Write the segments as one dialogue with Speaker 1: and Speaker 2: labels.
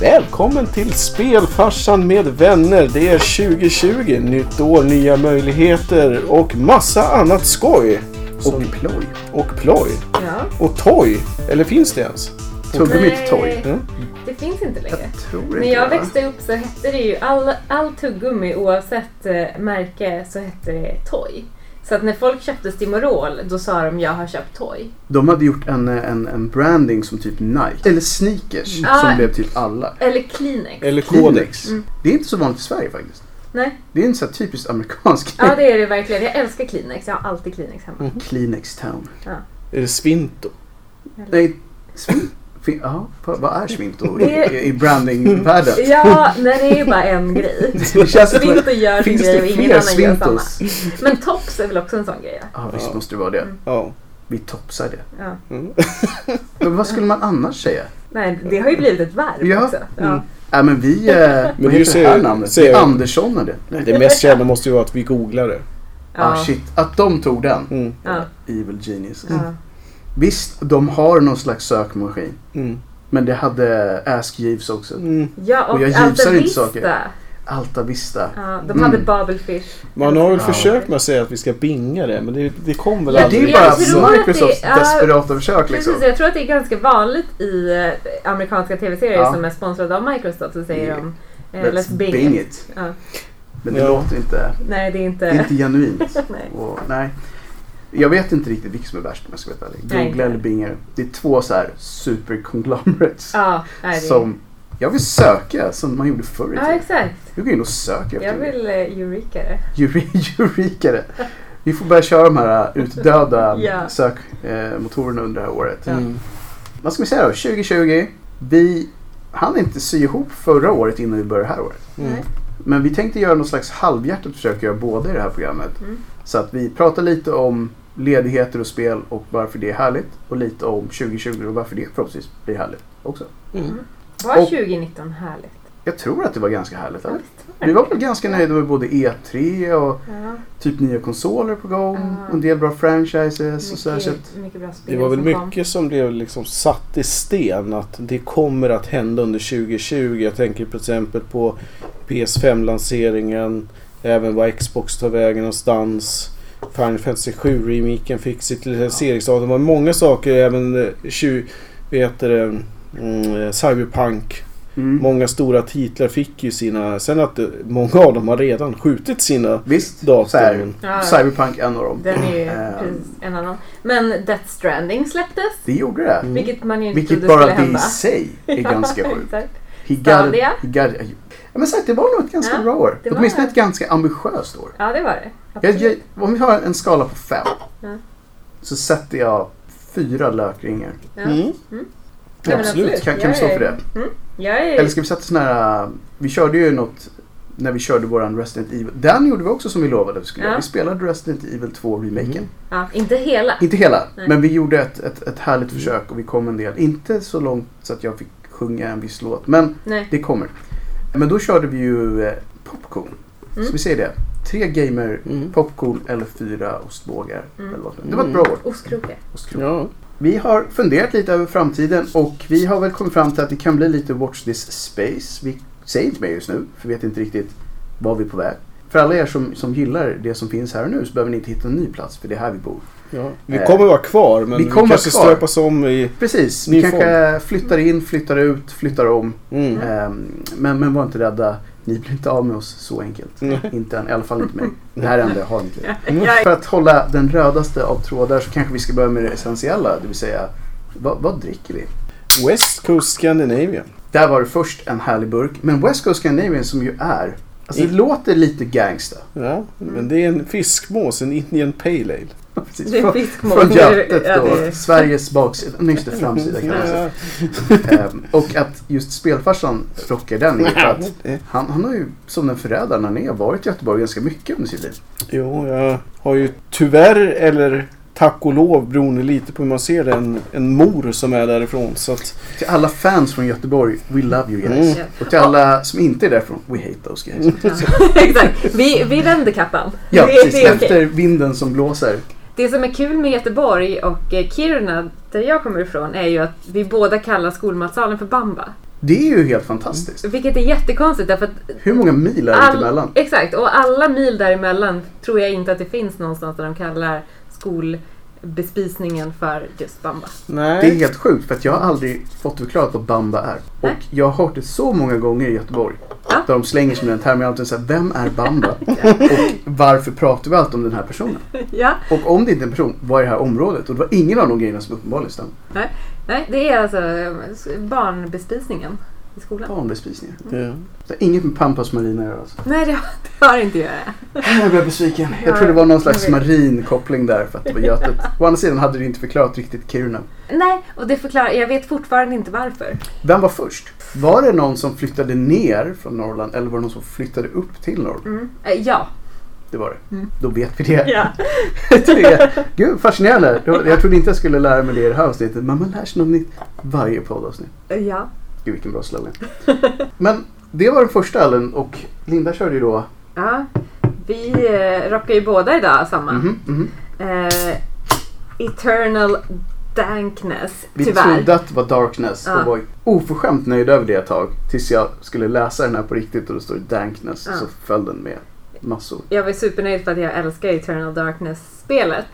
Speaker 1: Välkommen till Spelfarsan med vänner. Det är 2020, nytt år, nya möjligheter och massa annat skoj.
Speaker 2: Och ploj.
Speaker 1: Och ploj.
Speaker 3: Ja.
Speaker 1: Och toy. Eller finns det ens?
Speaker 2: Tuggummit toy.
Speaker 1: Mm.
Speaker 3: Det finns inte längre.
Speaker 2: Jag tror
Speaker 3: När
Speaker 2: inte
Speaker 3: jag växte upp så hette det ju all, all tuggummi oavsett eh, märke så hette det Toy. Så att när folk köpte Stimorol då sa de jag har köpt Toy.
Speaker 2: De hade gjort en, en, en branding som typ Nike. Eller sneakers.
Speaker 3: Ah.
Speaker 2: Som blev typ alla.
Speaker 3: Eller Kleenex.
Speaker 1: Eller Codex.
Speaker 3: Mm.
Speaker 2: Det är inte så vanligt i Sverige faktiskt.
Speaker 3: Nej,
Speaker 2: Det är en här typiskt amerikansk
Speaker 3: ja det är det verkligen. Jag älskar Kleenex. Jag har alltid Kleenex hemma.
Speaker 1: Mm.
Speaker 2: Kleenex Town.
Speaker 1: Är det Svinto?
Speaker 2: Nej, svin... fin- Ja, vad är i,
Speaker 3: Det-
Speaker 2: i- i brandingvärlden?
Speaker 3: Ja, nej det är ju bara en grej.
Speaker 2: Det känns.
Speaker 3: Svinto gör sin grej och
Speaker 2: det
Speaker 3: ingen annan gör samma.
Speaker 2: Svintos?
Speaker 3: Men Tops är väl också en sån grej? ja?
Speaker 2: Ja, visst
Speaker 1: Ja.
Speaker 2: måste det vara det.
Speaker 3: Mm.
Speaker 1: Ja.
Speaker 2: Vi topsar det.
Speaker 3: Ja.
Speaker 1: Mm.
Speaker 2: Men vad skulle man annars säga?
Speaker 3: Nej, det har ju blivit ett verb
Speaker 2: Ja.
Speaker 3: också. Ja.
Speaker 1: Mm.
Speaker 2: Nej men vi... Eh,
Speaker 1: Men
Speaker 2: vad
Speaker 1: det
Speaker 2: heter det här namnet?
Speaker 1: ser-
Speaker 2: Vi Anderssonade.
Speaker 1: Det mest kända måste ju vara att vi googlar det.
Speaker 2: Ah shit, att de tog den.
Speaker 1: Mm.
Speaker 3: Ja.
Speaker 2: Evil Genius.
Speaker 3: Ja.
Speaker 2: Visst, de har någon slags sökmaskin.
Speaker 1: Mm.
Speaker 2: Men det hade Ask Jeeves också.
Speaker 1: Mm.
Speaker 3: Ja, och,
Speaker 2: Och jag
Speaker 3: Alta
Speaker 2: inte
Speaker 3: Vista.
Speaker 2: saker. Alta Vista.
Speaker 3: Ja, de
Speaker 2: Mm.
Speaker 3: hade Babelfish.
Speaker 1: Man har väl
Speaker 2: Ja.
Speaker 1: försökt med att säga att vi ska binga det, men det, det kom väl
Speaker 3: Ja,
Speaker 2: Det är
Speaker 1: aldrig.
Speaker 2: ju
Speaker 3: jag
Speaker 2: bara
Speaker 3: det-
Speaker 2: Microsofts
Speaker 3: ja,
Speaker 2: desperata försök liksom.
Speaker 3: Precis, jag tror att det är ganska vanligt i eh, amerikanska tv-serier
Speaker 2: Ja.
Speaker 3: som är sponsrade av Microsoft så säger
Speaker 2: Yeah.
Speaker 3: de eh,
Speaker 2: Let's bing it.
Speaker 3: Ja.
Speaker 2: Men det
Speaker 1: Ja.
Speaker 2: låter inte,
Speaker 3: Nej, det är inte...
Speaker 2: det är inte genuint.
Speaker 3: Nej.
Speaker 2: Och, nej. Jag vet inte riktigt vilket som är värst om jag ska vara ärlig. Google eller Bing. Det är två så här super conglomerates.
Speaker 3: Ja, nej, det...
Speaker 2: Som jag vill söka som man gjorde förr i
Speaker 3: ja,
Speaker 2: tiden.
Speaker 3: exakt.
Speaker 2: Du går in och söker
Speaker 3: Jag
Speaker 2: efter
Speaker 3: vill uh, Eureka det.
Speaker 2: Eureka Vi får börja köra de här äh, utdöda
Speaker 3: Ja.
Speaker 2: sökmotorerna under det här året.
Speaker 1: Mm.
Speaker 2: Vad ska vi säga då? 2020. Vi hann inte sy ihop förra året innan vi började det här året.
Speaker 1: Mm.
Speaker 2: Men vi tänkte göra något slags halvhjärtat försök att göra båda i det här programmet.
Speaker 3: Mm.
Speaker 2: Så att vi pratar lite om ledigheter och spel och varför det är härligt. Och lite om 2020 och varför det förhoppningsvis blir härligt också.
Speaker 1: Mm.
Speaker 3: Var
Speaker 2: Och-
Speaker 3: 2019 härligt?
Speaker 2: Jag tror att det var ganska härligt.
Speaker 3: Ja,
Speaker 2: Eller? Vi var väl ganska nöjda med både E3 och
Speaker 3: Ja,
Speaker 2: typ nya konsoler på gång.
Speaker 3: Ja.
Speaker 2: En del bra franchises och så här, så att-
Speaker 3: mycket, mycket bra spel
Speaker 1: Det var väl
Speaker 3: som kom.
Speaker 1: mycket som blev liksom satt i sten att det kommer att hända under 2020. Jag tänker till exempel på PS5-lanseringen, även vad Xbox tar vägen någonstans. Final Fantasy 7-remaken fick sitt licensieringsdatum. Det var många saker, även eh, 20, vad heter det, mm, Cyberpunk.
Speaker 2: Mm.
Speaker 1: Många stora titlar fick ju sina... Sen att eh, många av dem har redan skjutit sina
Speaker 2: Visst,
Speaker 1: datum.
Speaker 3: Ja,
Speaker 2: Cyberpunk en av dem.
Speaker 3: Den är ju precis en annan. Men Death Stranding släpptes.
Speaker 2: Det gjorde det.
Speaker 1: Mm.
Speaker 3: Vilket man ju inte
Speaker 2: Vilket
Speaker 3: trodde
Speaker 2: bara
Speaker 3: skulle
Speaker 2: det i sig är ganska sjukt. Got,
Speaker 3: Stadia.
Speaker 2: he got, ja, men sagt, det var nog ett ganska
Speaker 3: Ja,
Speaker 2: bra år.
Speaker 3: det var
Speaker 2: Åtminstone
Speaker 3: det.
Speaker 2: ett ganska ambitiöst år.
Speaker 3: Ja, det var det.
Speaker 2: Jag, jag, om vi har en skala på fem
Speaker 3: Ja.
Speaker 2: så sätter jag fyra lökringar.
Speaker 3: Ja.
Speaker 1: Mm.
Speaker 3: Ja, men
Speaker 1: absolut.
Speaker 2: Kan, kan vi stå för det?
Speaker 3: Mm.
Speaker 2: Eller ska vi sätta sån här... Vi körde ju något när vi körde våran Resident Evil. Den gjorde vi också som vi lovade att vi skulle
Speaker 3: Ja.
Speaker 2: göra. Vi spelade Resident Evil 2-remaken.
Speaker 1: Mm.
Speaker 3: Ja, inte hela.
Speaker 2: Inte hela,
Speaker 3: Nej.
Speaker 2: men vi gjorde ett, ett, ett härligt försök och vi kom en del. Inte så långt så att jag fick sjunga en viss låt, men
Speaker 3: Nej.
Speaker 2: det kommer. Men då körde vi ju eh, popcorn.
Speaker 3: Mm.
Speaker 2: Så vi säger det. Tre gamer,
Speaker 1: Mm.
Speaker 2: popcorn eller fyra ostbågar.
Speaker 3: Mm.
Speaker 2: Eller vad det var ett bra år.
Speaker 3: Ostkrokar.
Speaker 2: Ostkrok.
Speaker 1: Ja.
Speaker 2: Vi har funderat lite över framtiden och vi har väl kommit fram till att det kan bli lite Watch This Space. Vi säger inte mer just nu, för vi vet inte riktigt var vi är på väg. För alla er som, som gillar det som finns här och nu så behöver ni inte hitta en ny plats, för det är här vi bor.
Speaker 1: Ja. Vi
Speaker 2: Eh,
Speaker 1: kommer vara kvar men
Speaker 2: vi
Speaker 1: vi, kanske
Speaker 2: kvar.
Speaker 1: stöpas om i...
Speaker 2: Precis,
Speaker 1: Ny
Speaker 2: vi kanske flyttar in, flyttar ut, flyttar om.
Speaker 1: Mm.
Speaker 2: Ehm, men, men var inte rädda, ni blir inte av med oss så enkelt.
Speaker 1: Mm.
Speaker 2: Inte än, i alla fall inte mig. Det här är enda jag har mitt liv.
Speaker 3: Ja.
Speaker 2: För att hålla den rödaste av trådar så kanske vi ska börja med det essentiella, det vill säga vad, vad dricker vi?
Speaker 1: West Coast Scandinavia.
Speaker 2: Där var det först en härlig burk, men West Coast Scandinavian som ju är, alltså det låter lite gangsta.
Speaker 1: Ja, men det är en fiskmås, en Indian Pale Ale.
Speaker 2: Precis.
Speaker 3: Det är
Speaker 2: Från,
Speaker 3: fiskmål.
Speaker 2: från hjärtat
Speaker 3: Ja,
Speaker 2: då,
Speaker 3: det är-
Speaker 2: Sveriges baksida, nej just det, framsida kan man säga. Ehm, och att just spelfarsan rockar den är för att han, han har ju som den förrädaren han är varit i Göteborg ganska mycket under sitt liv.
Speaker 1: Jo, jag har ju tyvärr, eller tack och lov, beroende lite på hur man ser det, en, en mor som är därifrån. Så att,
Speaker 2: Till alla fans från Göteborg, we love you guys.
Speaker 1: Mm.
Speaker 2: Och till alla som inte är därifrån, we hate those guys.
Speaker 3: Ja. Exakt. Vi, vi vänder kappan.
Speaker 2: Ja,
Speaker 3: det,
Speaker 2: precis.
Speaker 3: det.
Speaker 2: Efter vinden som blåser.
Speaker 3: Det som är kul med Göteborg och eh, Kiruna, där jag kommer ifrån, är ju att vi båda kallar skolmatsalen för Bamba.
Speaker 2: Det är ju helt fantastiskt.
Speaker 3: Vilket är jättekonstigt därför att
Speaker 2: Hur många mil är det inte emellan?
Speaker 3: Exakt, och alla mil däremellan tror jag inte att det finns någonstans där de kallar skolbespisningen för just bamba.
Speaker 1: Nej.
Speaker 2: Det är helt sjukt för att jag har aldrig fått förklarat vad bamba är. Och
Speaker 3: Nej.
Speaker 2: jag har hört det så många gånger i Göteborg.
Speaker 3: Ja.
Speaker 2: Där de slänger sig med den termen. Jag alltid sagt, vem är bamba? och varför pratar vi alltid om den här personen?
Speaker 3: ja,
Speaker 2: Och om det inte är en person, vad är det här området? Och det var ingen av de grejerna som uppenbarligen stämde.
Speaker 3: nej det är alltså barnbespisningen i skolan.
Speaker 2: Barnbespisningar.
Speaker 1: Ja.
Speaker 2: Det har inget med Pampas marina att göra alltså.
Speaker 3: Nej, det har, det har inte jag.
Speaker 2: Jag blev besviken. Jag
Speaker 3: Ja,
Speaker 2: tror det var någon slags marin koppling där för att det var Götet. Å andra sidan hade det inte förklarat riktigt Kiruna.
Speaker 3: Nej, och det förklarar, jag vet fortfarande inte varför.
Speaker 2: Vem var först? Var det någon som flyttade ner från Norrland eller var det någon som flyttade upp till Norrland?
Speaker 3: Mm. Eh, ja.
Speaker 2: Det var det.
Speaker 3: Mm.
Speaker 2: Då vet vi det.
Speaker 3: ja.
Speaker 2: det. Gud, fascinerande. Jag trodde inte jag skulle lära mig det i det här avsnittet. Men man lär sig något nytt varje poddavsnitt.
Speaker 3: Ja.
Speaker 2: Gud, vilken bra slogan. Men det var den första Ellen och Linda körde ju då...
Speaker 3: ja. Vi eh, rockar ju båda idag samma.
Speaker 2: Mhm, mhm.
Speaker 3: Eh, Eternal Dankness,
Speaker 2: Vi
Speaker 3: tyvärr.
Speaker 2: trodde att det var Darkness
Speaker 3: Ja.
Speaker 2: och var oförskämt nöjd över det ett tag. Tills jag skulle läsa den här på riktigt och då står det Dankness.
Speaker 3: Ja.
Speaker 2: Så föll den med massor.
Speaker 3: Jag var supernöjd för att jag älskar Eternal Darkness-spelet.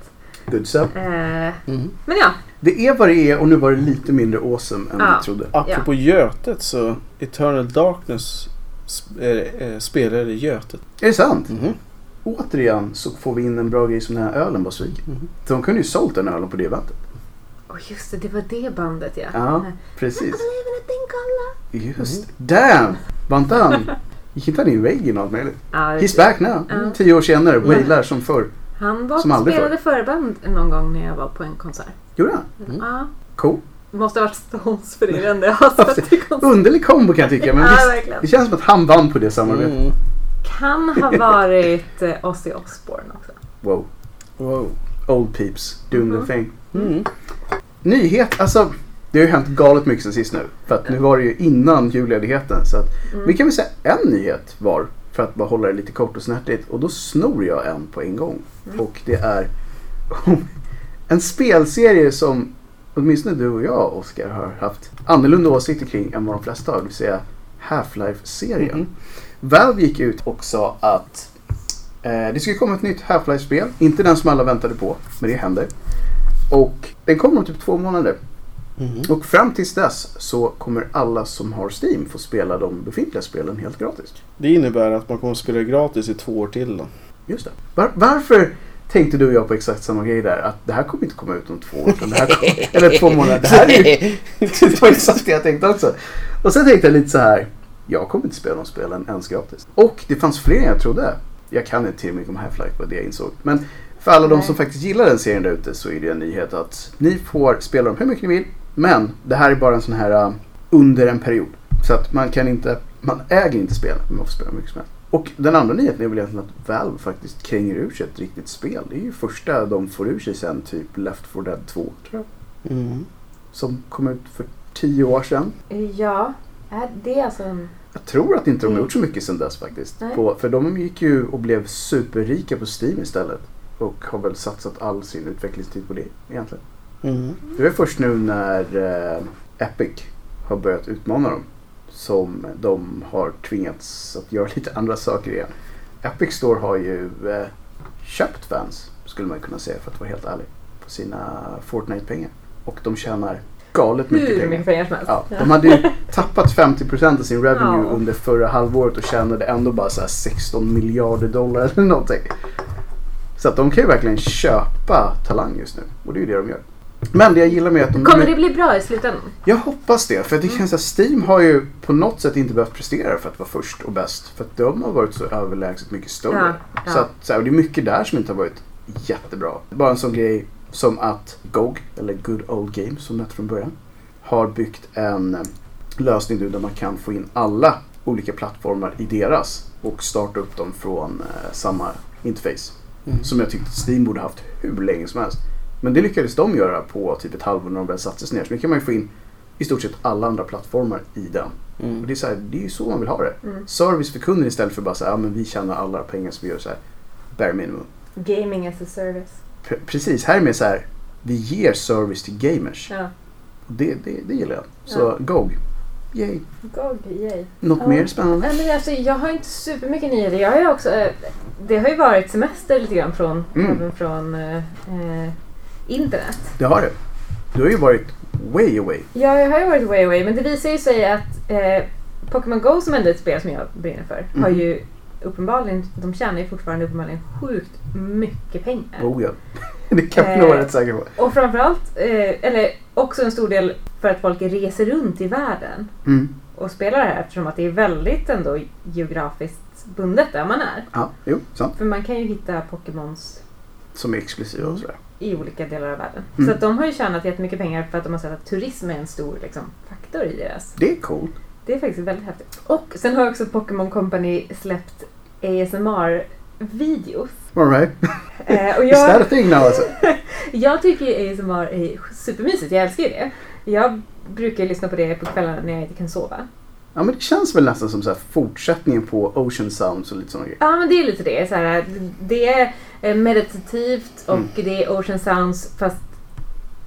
Speaker 2: Good stuff.
Speaker 3: Eh,
Speaker 1: Mm.
Speaker 3: men ja,
Speaker 2: Det är vad det är och nu var det lite mindre awesome än
Speaker 3: Ja.
Speaker 2: vi trodde.
Speaker 1: Apropå Götet så Eternal Darkness är, är, spelar i Götet.
Speaker 2: Är det sant?
Speaker 1: Mhm.
Speaker 2: Återigen så får vi in en bra grej som den här ölen var sviken.
Speaker 1: Mhm.
Speaker 2: De kunde ju sålt den ölen på det eventet.
Speaker 3: oh, just det, det var det bandet ja.
Speaker 2: Ja, precis. Just Damn! Var inte han... Gick inte han in i Reagan och allt möjligt?
Speaker 3: Ja,
Speaker 2: He's back now.
Speaker 3: Ja.
Speaker 2: Tio år senare.
Speaker 3: Ja.
Speaker 2: Wailar som förr.
Speaker 3: Han var,
Speaker 2: Som
Speaker 3: spelade förband någon gång när jag var på en konsert.
Speaker 2: Gjorde han?
Speaker 1: Mm.
Speaker 3: Ja.
Speaker 2: Cool.
Speaker 3: Det måste ha varit Stones för det är det enda jag har sett.
Speaker 2: Underlig kombo kan jag tycka. Men
Speaker 3: Ja,
Speaker 2: visst, det känns som att han vann på det samarbetet.
Speaker 1: Mm.
Speaker 3: Kan ha varit eh, Ozzy Osbourne också.
Speaker 2: Wow.
Speaker 1: Wow.
Speaker 2: Old peeps doing
Speaker 3: Mhm.
Speaker 2: the thing.
Speaker 1: Mm.
Speaker 2: Nyhet, alltså. Det har ju hänt galet mycket sen sist nu. För att nu var det ju innan julledigheten. Så att
Speaker 3: Mm.
Speaker 2: vi kan väl säga en nyhet var. För att bara hålla det lite kort och snärtigt. Och då snor jag en på en gång.
Speaker 3: Mm.
Speaker 2: Och det är en spelserie som åtminstone du och jag Oskar har haft annorlunda åsikter kring än vad de flesta har. Det vill säga Half-Life-serien.
Speaker 1: Mhm.
Speaker 2: Valve gick ut och sa att eh, det skulle komma ett nytt Half-Life-spel. Inte den som alla väntade på, men det händer. Och den kommer om typ två månader.
Speaker 1: Mhm.
Speaker 2: Och fram tills dess så kommer alla som har Steam få spela de befintliga spelen helt gratis.
Speaker 1: Det innebär att man kommer att spela gratis i två år till då.
Speaker 2: Just det. Var, varför tänkte du och jag på exakt samma grej där? Att det här kommer inte komma ut om två år. Utan det här kom, eller två månader. Det här är ju, det var exakt det jag tänkte också. Och sen tänkte jag lite så här. Jag kommer inte spela de spelen ens gratis. Och det fanns fler än jag trodde. Jag kan inte till mycket om Half-Life vad det jag insåg. Men för alla de som faktiskt gillar den serien där ute så är det en nyhet att ni får spela dem hur mycket ni vill. Men det här är bara en sån här uh, under en period. Så att man kan inte, man äger inte spel, men man får spela mycket som helst. Och den andra nyheten är väl egentligen att Valve faktiskt kränger ur sig ett riktigt spel. Det är ju första de får ur sig sen typ Left 4 Dead 2 tror jag.
Speaker 1: Mm.
Speaker 2: Som kom ut för tio år sedan.
Speaker 3: Ja, det är alltså en...
Speaker 2: Jag tror att inte de har
Speaker 3: Mm.
Speaker 2: gjort så mycket sedan dess faktiskt. På, för de gick ju och blev superrika på Steam istället. Och har väl satsat all sin utvecklingstid på det egentligen.
Speaker 1: Mm.
Speaker 2: Det är först nu när eh, Epic har börjat utmana dem som de har tvingats att göra lite andra saker igen. Epic Store har ju eh, köpt fans, skulle man kunna säga för att vara helt ärlig, på sina Fortnite-pengar. Och de tjänar galet mycket
Speaker 3: Hur
Speaker 2: pengar.
Speaker 3: mycket pengar som helst.
Speaker 2: Ja, de hade ju tappat 50% av sin revenue
Speaker 3: Ja.
Speaker 2: under förra halvåret och tjänade ändå bara så här 16 miljarder dollar eller någonting. Så att de kan ju verkligen köpa talang just nu. Och det är ju det de gör. Men det jag gillar med att de...
Speaker 3: Kommer det bli bra i slutändan?
Speaker 2: Jag hoppas det. För det känns att Steam har ju på något sätt inte behövt prestera för att vara först och bäst. För att de har varit så överlägset mycket större.
Speaker 3: Ja, ja.
Speaker 2: Så att så här, och det är mycket där som inte har varit jättebra. Bara en sån grej som att GOG, eller Good Old Games som det hette från början, har byggt en eh, lösning nu där man kan få in alla olika plattformar i deras och starta upp dem från eh, samma interface.
Speaker 1: Mm.
Speaker 2: Som jag tyckte att Steam borde haft hur länge som helst. Men det lyckades de göra på typ ett halvår när de väl satte sig ner. Så nu kan man ju få in i stort sett alla andra plattformar i den. Och
Speaker 1: Mm.
Speaker 2: det är, så här, det är ju så man vill ha det.
Speaker 3: Mm.
Speaker 2: Service för kunden istället för bara så här, ja men vi tjänar alla pengar så vi gör så här bare minimum.
Speaker 3: Gaming as a service.
Speaker 2: Pre- precis, här är mer så här, vi ger service till gamers.
Speaker 3: Ja.
Speaker 2: Det, det, det gillar jag. Så
Speaker 3: Ja.
Speaker 2: GOG, Yay.
Speaker 3: GOG, yay.
Speaker 2: Något
Speaker 3: Ja.
Speaker 2: mer spännande?
Speaker 3: Nej, men alltså, jag har inte supermycket nyheter. Jag har ju också, eh, det har ju varit semester lite grann från,
Speaker 2: Mm.
Speaker 3: även från eh, eh, internet.
Speaker 2: Det har det. Du har ju varit way away.
Speaker 3: Ja, jag har ju varit way away, men det visar ju sig att eh, Pokémon Go som ändå är ett spel som jag brinner för har
Speaker 2: Mm.
Speaker 3: ju uppenbarligen, de tjänar ju fortfarande uppenbarligen sjukt mycket pengar.
Speaker 2: Oh ja. Det kan vi
Speaker 3: Eh.
Speaker 2: vara rätt säkra på.
Speaker 3: Och framförallt, eh, eller också en stor del för att folk reser runt i världen
Speaker 2: Mm.
Speaker 3: och spelar det här eftersom att det är väldigt ändå geografiskt bundet där man är.
Speaker 2: Ja, jo, sant.
Speaker 3: För man kan ju hitta Pokémons
Speaker 2: Som är exklusiva och sådär.
Speaker 3: I olika delar av världen.
Speaker 2: Mm.
Speaker 3: Så att de har ju tjänat jättemycket pengar för att de har sett att turism är en stor liksom, faktor i deras.
Speaker 2: Det är coolt.
Speaker 3: Det är faktiskt väldigt häftigt. Och sen har också Pokémon Company släppt ASMR-videos.
Speaker 2: Alright.
Speaker 3: Eh, och
Speaker 2: Is that a
Speaker 3: jag,
Speaker 2: thing now alltså?
Speaker 3: jag tycker ASMR är supermysigt, jag älskar ju det. Jag brukar lyssna på det på kvällarna när jag inte kan sova.
Speaker 2: Ja men det känns väl nästan som så här fortsättningen på Ocean Sounds och lite sådana grejer.
Speaker 3: Ja men det är lite det. Så här, det är eh, meditativt och
Speaker 2: Mm.
Speaker 3: det är Ocean Sounds fast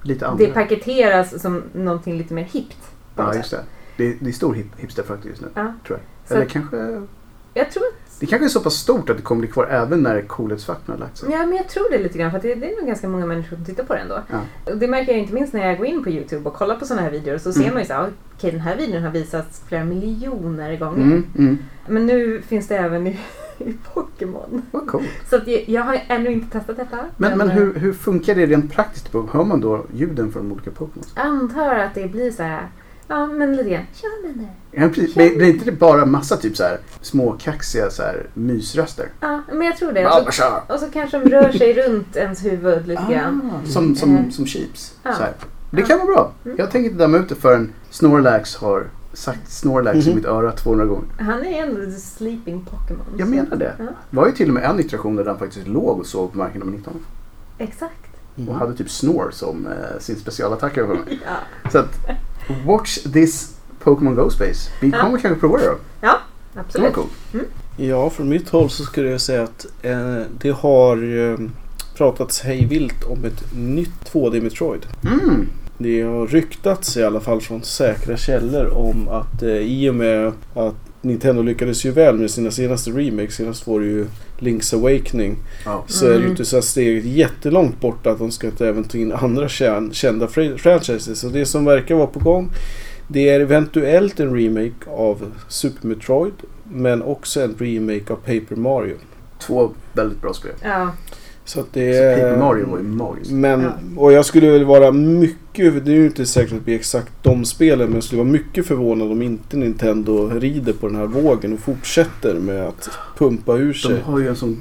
Speaker 2: Lite
Speaker 3: det paketeras som någonting lite mer hippt.
Speaker 2: Ja just det. Det är, det är stor hip, hipsterfaktor just nu.
Speaker 3: Ja.
Speaker 2: Tror jag.
Speaker 3: Så
Speaker 2: Eller
Speaker 3: att-
Speaker 2: kanske...
Speaker 3: Jag tror
Speaker 2: Det kanske är så pass stort att det kommer bli kvar även när coolhetsfaktorn har lagt sig.
Speaker 3: Ja, men jag tror det lite grann för att det, det är nog ganska många människor som tittar på det ändå.
Speaker 2: Ja.
Speaker 3: Det märker jag inte minst när jag går in på Youtube och kollar på sådana här videor så ser
Speaker 2: Mm.
Speaker 3: man ju så här, okej den här videon har visats flera miljoner gånger.
Speaker 2: Mm, mm.
Speaker 3: Men nu finns det även i, i Pokémon.
Speaker 2: Vad coolt.
Speaker 3: Så jag, jag har ännu inte testat detta.
Speaker 2: Men, men
Speaker 3: eh,
Speaker 2: hur, hur funkar det rent praktiskt? Hör man då ljuden från de olika Pokémon?
Speaker 3: Antar att det blir så här, ja men lite grann, ja men det.
Speaker 2: Ja, precis. Blir blir inte det bara massa typ så här små kaxiga så här mysröster?
Speaker 3: Ja, men jag tror det. Och så, och så kanske de rör sig runt ens huvud lite grann.
Speaker 2: Ah, som, som,
Speaker 3: Eh.
Speaker 2: som sheeps.
Speaker 3: Ja.
Speaker 2: Så här. Det kan vara bra.
Speaker 3: Mm.
Speaker 2: Jag tänker inte döma ut det förrän Snorlax har sagt Snorlax i
Speaker 1: Mhm.
Speaker 2: mitt öra 200 gånger.
Speaker 3: Han är ändå the sleeping Pokémon.
Speaker 2: Jag menar det.
Speaker 3: Ja,
Speaker 2: Det var ju till och med en iteration där han faktiskt låg och sov på marken nummer 19.
Speaker 3: exakt.
Speaker 1: Mm.
Speaker 2: Och hade typ Snore som eh, sin specialattack över mig.
Speaker 3: Ja,
Speaker 2: Så att, watch this Pokémon Go Space. Vi
Speaker 3: Ja.
Speaker 2: kommer kanske prova det då. Det var
Speaker 3: absolut.
Speaker 2: coolt.
Speaker 1: Ja, från mitt håll så skulle jag säga att eh, det har eh, pratats hejvilt om ett nytt 2D Metroid.
Speaker 2: Mm.
Speaker 1: Det har ryktats i alla fall från säkra källor om att eh, i och med att Nintendo lyckades ju väl med sina senaste remakes, senast var det ju Link's Awakening,
Speaker 2: Ja.
Speaker 1: så är det ju
Speaker 3: Mm.
Speaker 1: inte så här steget jättelångt bort att de ska ta även ta in andra kän, kända fr- franchises. Så det som verkar vara på gång det är eventuellt en remake av Super Metroid men också en remake av Paper Mario.
Speaker 2: Två väldigt bra spel.
Speaker 3: Ja,
Speaker 1: Så att det
Speaker 2: Så
Speaker 1: är...
Speaker 2: Paper Mario var ju magiskt.
Speaker 1: Men,
Speaker 3: Ja.
Speaker 1: och jag skulle väl vara mycket, det är ju inte säkert att det blir exakt de spelen, men jag skulle vara mycket förvånad om inte Nintendo rider på den här vågen och fortsätter med att pumpa ur sig.
Speaker 2: De har ju en sån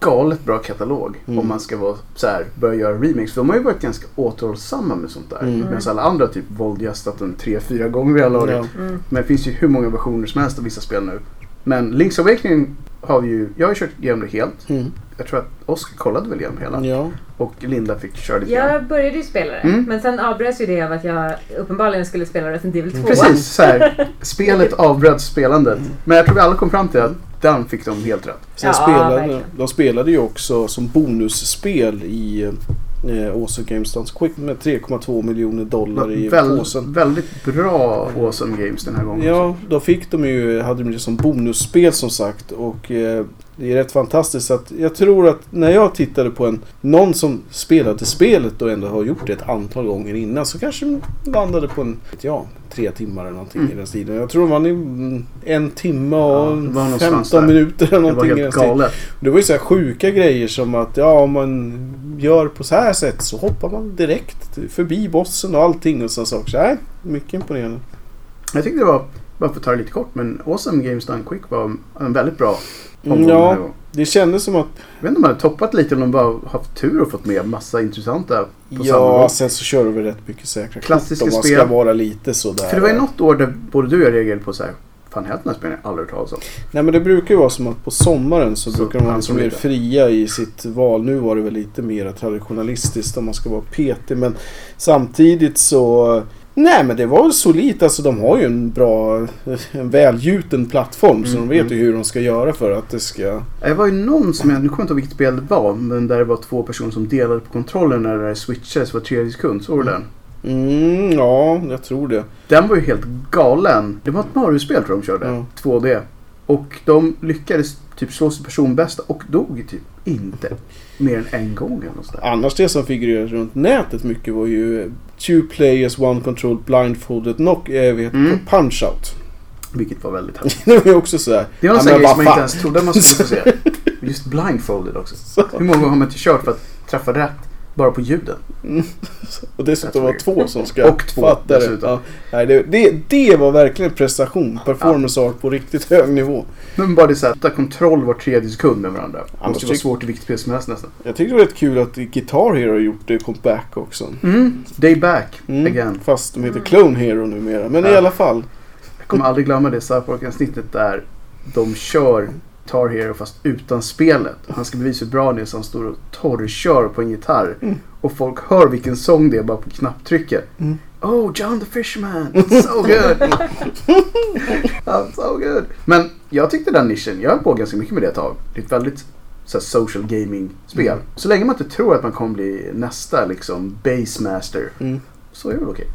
Speaker 2: galet bra katalog
Speaker 1: Mm.
Speaker 2: om man ska vara så här, börja göra remakes. För de har ju varit ganska återhållsamma med sånt där.
Speaker 1: Mm.
Speaker 2: Medan alla andra typ våldgästat den tre, fyra gånger vid här laget.
Speaker 1: Ja.
Speaker 3: mm.
Speaker 2: Men det finns ju hur många versioner som helst av vissa spel nu. Men Link's Awakening har vi ju, jag har ju kört igenom det helt.
Speaker 1: Mm.
Speaker 2: Jag tror att Oskar kollade väl igenom hela.
Speaker 1: Ja.
Speaker 2: Och Linda fick köra lite grann.
Speaker 3: Jag började ju spela det,
Speaker 2: Mm.
Speaker 3: men sen avbröts ju det av att jag uppenbarligen skulle spela Resident Evil 2.
Speaker 1: Mm.
Speaker 2: Precis, så här. Spelet avbröt spelandet. Men jag tror vi alla kom fram till att den fick de helt rätt.
Speaker 1: Sen
Speaker 3: Ja,
Speaker 1: spelade,
Speaker 3: verkligen.
Speaker 1: de spelade ju också som bonusspel i eh, Awesome Games Dance Quick med 3,2 miljoner dollar i
Speaker 2: Väl,
Speaker 1: påsen.
Speaker 2: väldigt bra Awesome Games den här gången.
Speaker 1: Ja, då fick de ju, hade de det som bonusspel som sagt och eh, det är rätt fantastiskt att jag tror att när jag tittade på en någon som spelade spelet och ändå har gjort det ett antal gånger innan så kanske de landade på en, vet jag, tre timmar eller någonting
Speaker 2: Mm.
Speaker 1: i den stilen. Jag tror vann i mm, en timme och
Speaker 2: Ja, det var någonstans
Speaker 1: 15
Speaker 2: där.
Speaker 1: minuter eller
Speaker 2: Det var
Speaker 1: någonting i den
Speaker 2: helt galet.
Speaker 1: Det var ju så här sjuka grejer som att ja, om man gör på så här sätt så hoppar man direkt förbi bossen och allting och sådana saker. Så, nej, mycket imponerande.
Speaker 2: Jag tyckte det var, bara för att ta det lite kort, men Awesome Games Done Quick var en väldigt bra
Speaker 1: Mm, ja, det kändes som att
Speaker 2: Jag vet inte om de hade toppat lite om de bara haft tur och fått med massa intressanta på samma
Speaker 1: Ja,
Speaker 2: gång.
Speaker 1: sen så kör du väl rätt mycket säkra
Speaker 2: Klassiska
Speaker 1: kort om man
Speaker 2: spel.
Speaker 1: ska vara lite sådär.
Speaker 2: För det var ju något år där både du och jag reagerade på så här. Fan hälften av spelen har aldrig hört talas om.
Speaker 1: Nej men det brukar ju vara som att på sommaren så,
Speaker 2: Så
Speaker 1: brukar de vara
Speaker 2: de
Speaker 1: mer
Speaker 2: lite.
Speaker 1: fria i sitt val. Nu var det väl lite mer traditionalistiskt om man ska vara petig. Men samtidigt så... Nej men det var väl solidt. Alltså de har ju en bra, en välgjuten plattform. Så
Speaker 2: Mm,
Speaker 1: de vet
Speaker 2: mm.
Speaker 1: ju hur de ska göra för att det ska...
Speaker 2: Det var ju någon som jag, nu kommer jag inte ihåg vilket spel det var, men där det var två personer som delade på kontrollen när det switchades var tredje sekund. Såg du den?
Speaker 1: Mm, ja, jag tror det.
Speaker 2: Den var ju helt galen. Det var ett Mario-spel tror jag de körde.
Speaker 1: Ja.
Speaker 2: 2D. Och de lyckades typ slå sig personbästa och dog typ inte mer än en gång eller något.
Speaker 1: Annars det som figurerade runt nätet mycket var ju Two players, one control, blindfolded, knock, äh, vet,
Speaker 2: Mm.
Speaker 1: punch out.
Speaker 2: Vilket var väldigt häftigt.
Speaker 1: det var också sådär.
Speaker 2: Det var en sån grej som man inte ens trodde man skulle få se. Just blindfolded också. Hur många gånger har man inte kört för att träffa rätt bara på ljuden?
Speaker 1: Och dessutom var två som ska
Speaker 2: Och två
Speaker 1: fatta det. Ja, nej, det, det. Det var verkligen prestation. Performance art på riktigt hög nivå.
Speaker 2: Men bara det såhär, ta kontroll var tredje sekund med varandra. Det måste vara
Speaker 1: tyck-
Speaker 2: svårt i vilket spel som helst nästan.
Speaker 1: Jag tyckte det var rätt kul att Guitar Hero har gjort det comeback också.
Speaker 2: Mm. Day back
Speaker 1: Mm.
Speaker 2: again.
Speaker 1: Fast de heter Clone Hero numera. Men i
Speaker 2: Ja.
Speaker 1: alla fall.
Speaker 2: Jag kommer aldrig glömma det South Park-avsnittet där de kör Tar Hero fast utan spelet. Han ska bevisa hur bra det är så han står och torrkör på en gitarr.
Speaker 1: Mm.
Speaker 2: Och folk hör vilken sång det är bara på knapptrycket.
Speaker 1: Mm.
Speaker 2: Oh, John the Fisherman, it's so good! oh, so good! Men jag tyckte den nischen, jag höll på ganska mycket med det ett tag. Det är ett väldigt så social gaming-spel.
Speaker 1: Mm.
Speaker 2: Så länge man inte tror att man kommer bli nästa liksom basemaster
Speaker 1: Mm.
Speaker 2: så är det väl okej.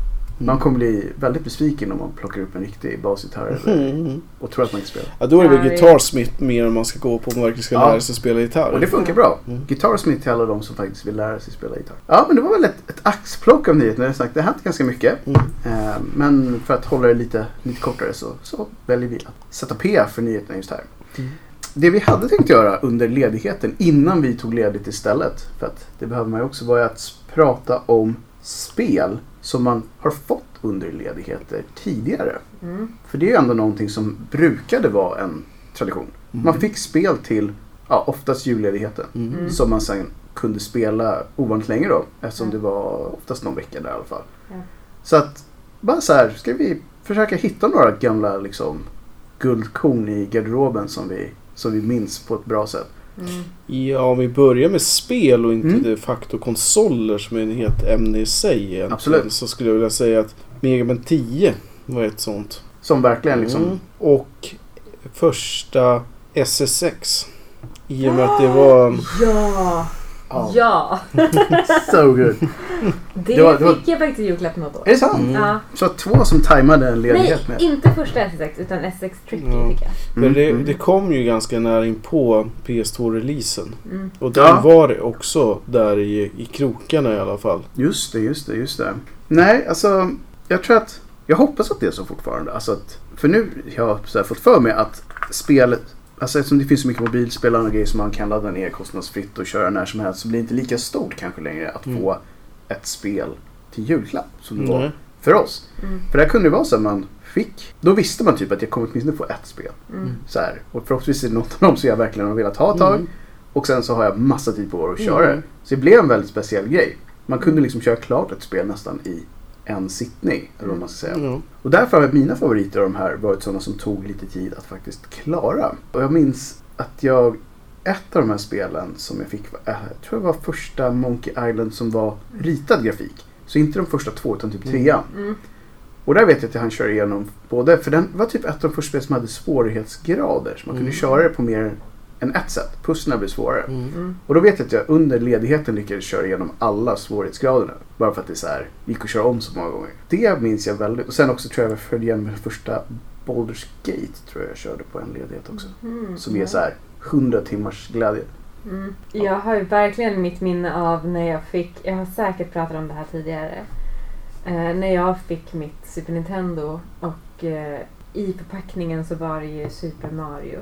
Speaker 2: Man kommer bli väldigt besviken om man plockar upp en riktig basgitarr
Speaker 1: Mm.
Speaker 2: och tror att man kan spela.
Speaker 1: Ja, då är det väl Guitar Smith mer om man ska gå på om man verkligen ska
Speaker 2: Ja.
Speaker 1: lära sig spela gitarr.
Speaker 2: Och det funkar bra.
Speaker 1: Mm.
Speaker 2: Guitar Smith till alla de som faktiskt vill lära sig spela gitarr. Ja, men det var väl ett, ett axplock av nyheter. Det har sagt, det har hänt ganska mycket.
Speaker 1: Mm.
Speaker 2: Eh, men för att hålla det lite, lite kortare så, så väljer vi att sätta P för nyheterna just här.
Speaker 1: Mm.
Speaker 2: Det vi hade tänkt göra under ledigheten innan vi tog ledigt istället, för att det behöver man ju också, var att prata om spel som man har fått under ledigheter tidigare.
Speaker 3: Mm.
Speaker 2: För det är ju ändå någonting som brukade vara en tradition.
Speaker 1: Mm.
Speaker 2: Man fick spel till, ja, oftast julledigheten.
Speaker 1: Mm.
Speaker 3: Mm.
Speaker 2: Som man sen kunde spela ovanligt länge då. Eftersom det var oftast någon vecka där i alla fall. Så att, bara så här, ska vi försöka hitta några gamla liksom guldkorn i garderoben som vi, som vi minns på ett bra sätt.
Speaker 3: Mm.
Speaker 1: Ja, om vi börjar med spel och inte
Speaker 2: Mm.
Speaker 1: de facto konsoler som är ett helt ämne i sig egentligen.
Speaker 2: Absolut.
Speaker 1: Så skulle jag vilja säga att Mega Man 10 var ett sånt.
Speaker 2: Som verkligen liksom,
Speaker 1: Mm. Och första SS6. I och med att det var...
Speaker 3: Ja!
Speaker 2: Ja,
Speaker 3: Ja!
Speaker 2: so good.
Speaker 3: Det,
Speaker 2: Det var- det var-
Speaker 3: fick jag faktiskt i julklapp något år.
Speaker 2: Är det sant?
Speaker 1: Mm.
Speaker 3: Ja.
Speaker 2: Så två som tajmade en
Speaker 3: Nej,
Speaker 2: ledighet med.
Speaker 3: inte första S6 utan S6 Tricky
Speaker 1: Ja.
Speaker 3: fick jag.
Speaker 2: Mm,
Speaker 1: det,
Speaker 2: mm.
Speaker 1: det kom ju ganska nära in på PS2-releasen.
Speaker 3: Mm.
Speaker 1: Och den
Speaker 2: Ja.
Speaker 1: var det också där i, i krokarna i alla fall.
Speaker 2: Just det, just det, just det. Nej, alltså jag tror att jag hoppas att det är så fortfarande. Alltså att, för nu jag har här fått för mig att spelet, alltså eftersom det finns så mycket mobilspel och grejer som man kan ladda ner kostnadsfritt och köra när som helst så blir det inte lika stort kanske längre att
Speaker 1: Mm.
Speaker 2: få ett spel till julklapp som det
Speaker 1: Nej.
Speaker 2: var för oss.
Speaker 3: Mm.
Speaker 2: För det kunde ju vara så att man fick, då visste man typ att jag kommer åtminstone få ett spel.
Speaker 3: Mm.
Speaker 2: Så här. Och förhoppningsvis är det något av dem som jag verkligen har velat ha ett tag.
Speaker 1: Mm.
Speaker 2: Och sen så har jag massa tid på år att köra
Speaker 1: Mm.
Speaker 2: det. Så det blev en väldigt speciell grej. Man kunde liksom köra klart ett spel nästan i en sittning. Eller vad man ska säga.
Speaker 1: Ja.
Speaker 2: Och därför har mina favoriter av de här varit sådana som tog lite tid att faktiskt klara. Och jag minns att jag, ett av de här spelen som jag fick, var- äh, jag tror det var första Monkey Island som var ritad grafik. Så inte de första två utan typ trean.
Speaker 3: Mm.
Speaker 2: Och där vet jag att han kör igenom både, för den var typ ett av de första spel som hade svårighetsgrader. Så man kunde
Speaker 1: Mm.
Speaker 2: köra det på mer än ett sätt. Pusslen blev svårare.
Speaker 1: Mm.
Speaker 3: Mm.
Speaker 2: Och då vet jag att jag under ledigheten lyckades köra igenom alla svårighetsgraderna. Bara för att det så här, gick att köra om så många gånger. Det minns jag väldigt. Och sen också tror jag jag följde igenom med första Baldur's Gate. Tror jag jag körde på en ledighet också.
Speaker 3: Mm.
Speaker 2: Som är så här 100 timmars glädje.
Speaker 3: Mm. Jag har ju verkligen mitt minne av när jag fick, jag har säkert pratat om det här tidigare, eh, när jag fick mitt Super Nintendo och eh, i förpackningen så var det ju Super Mario.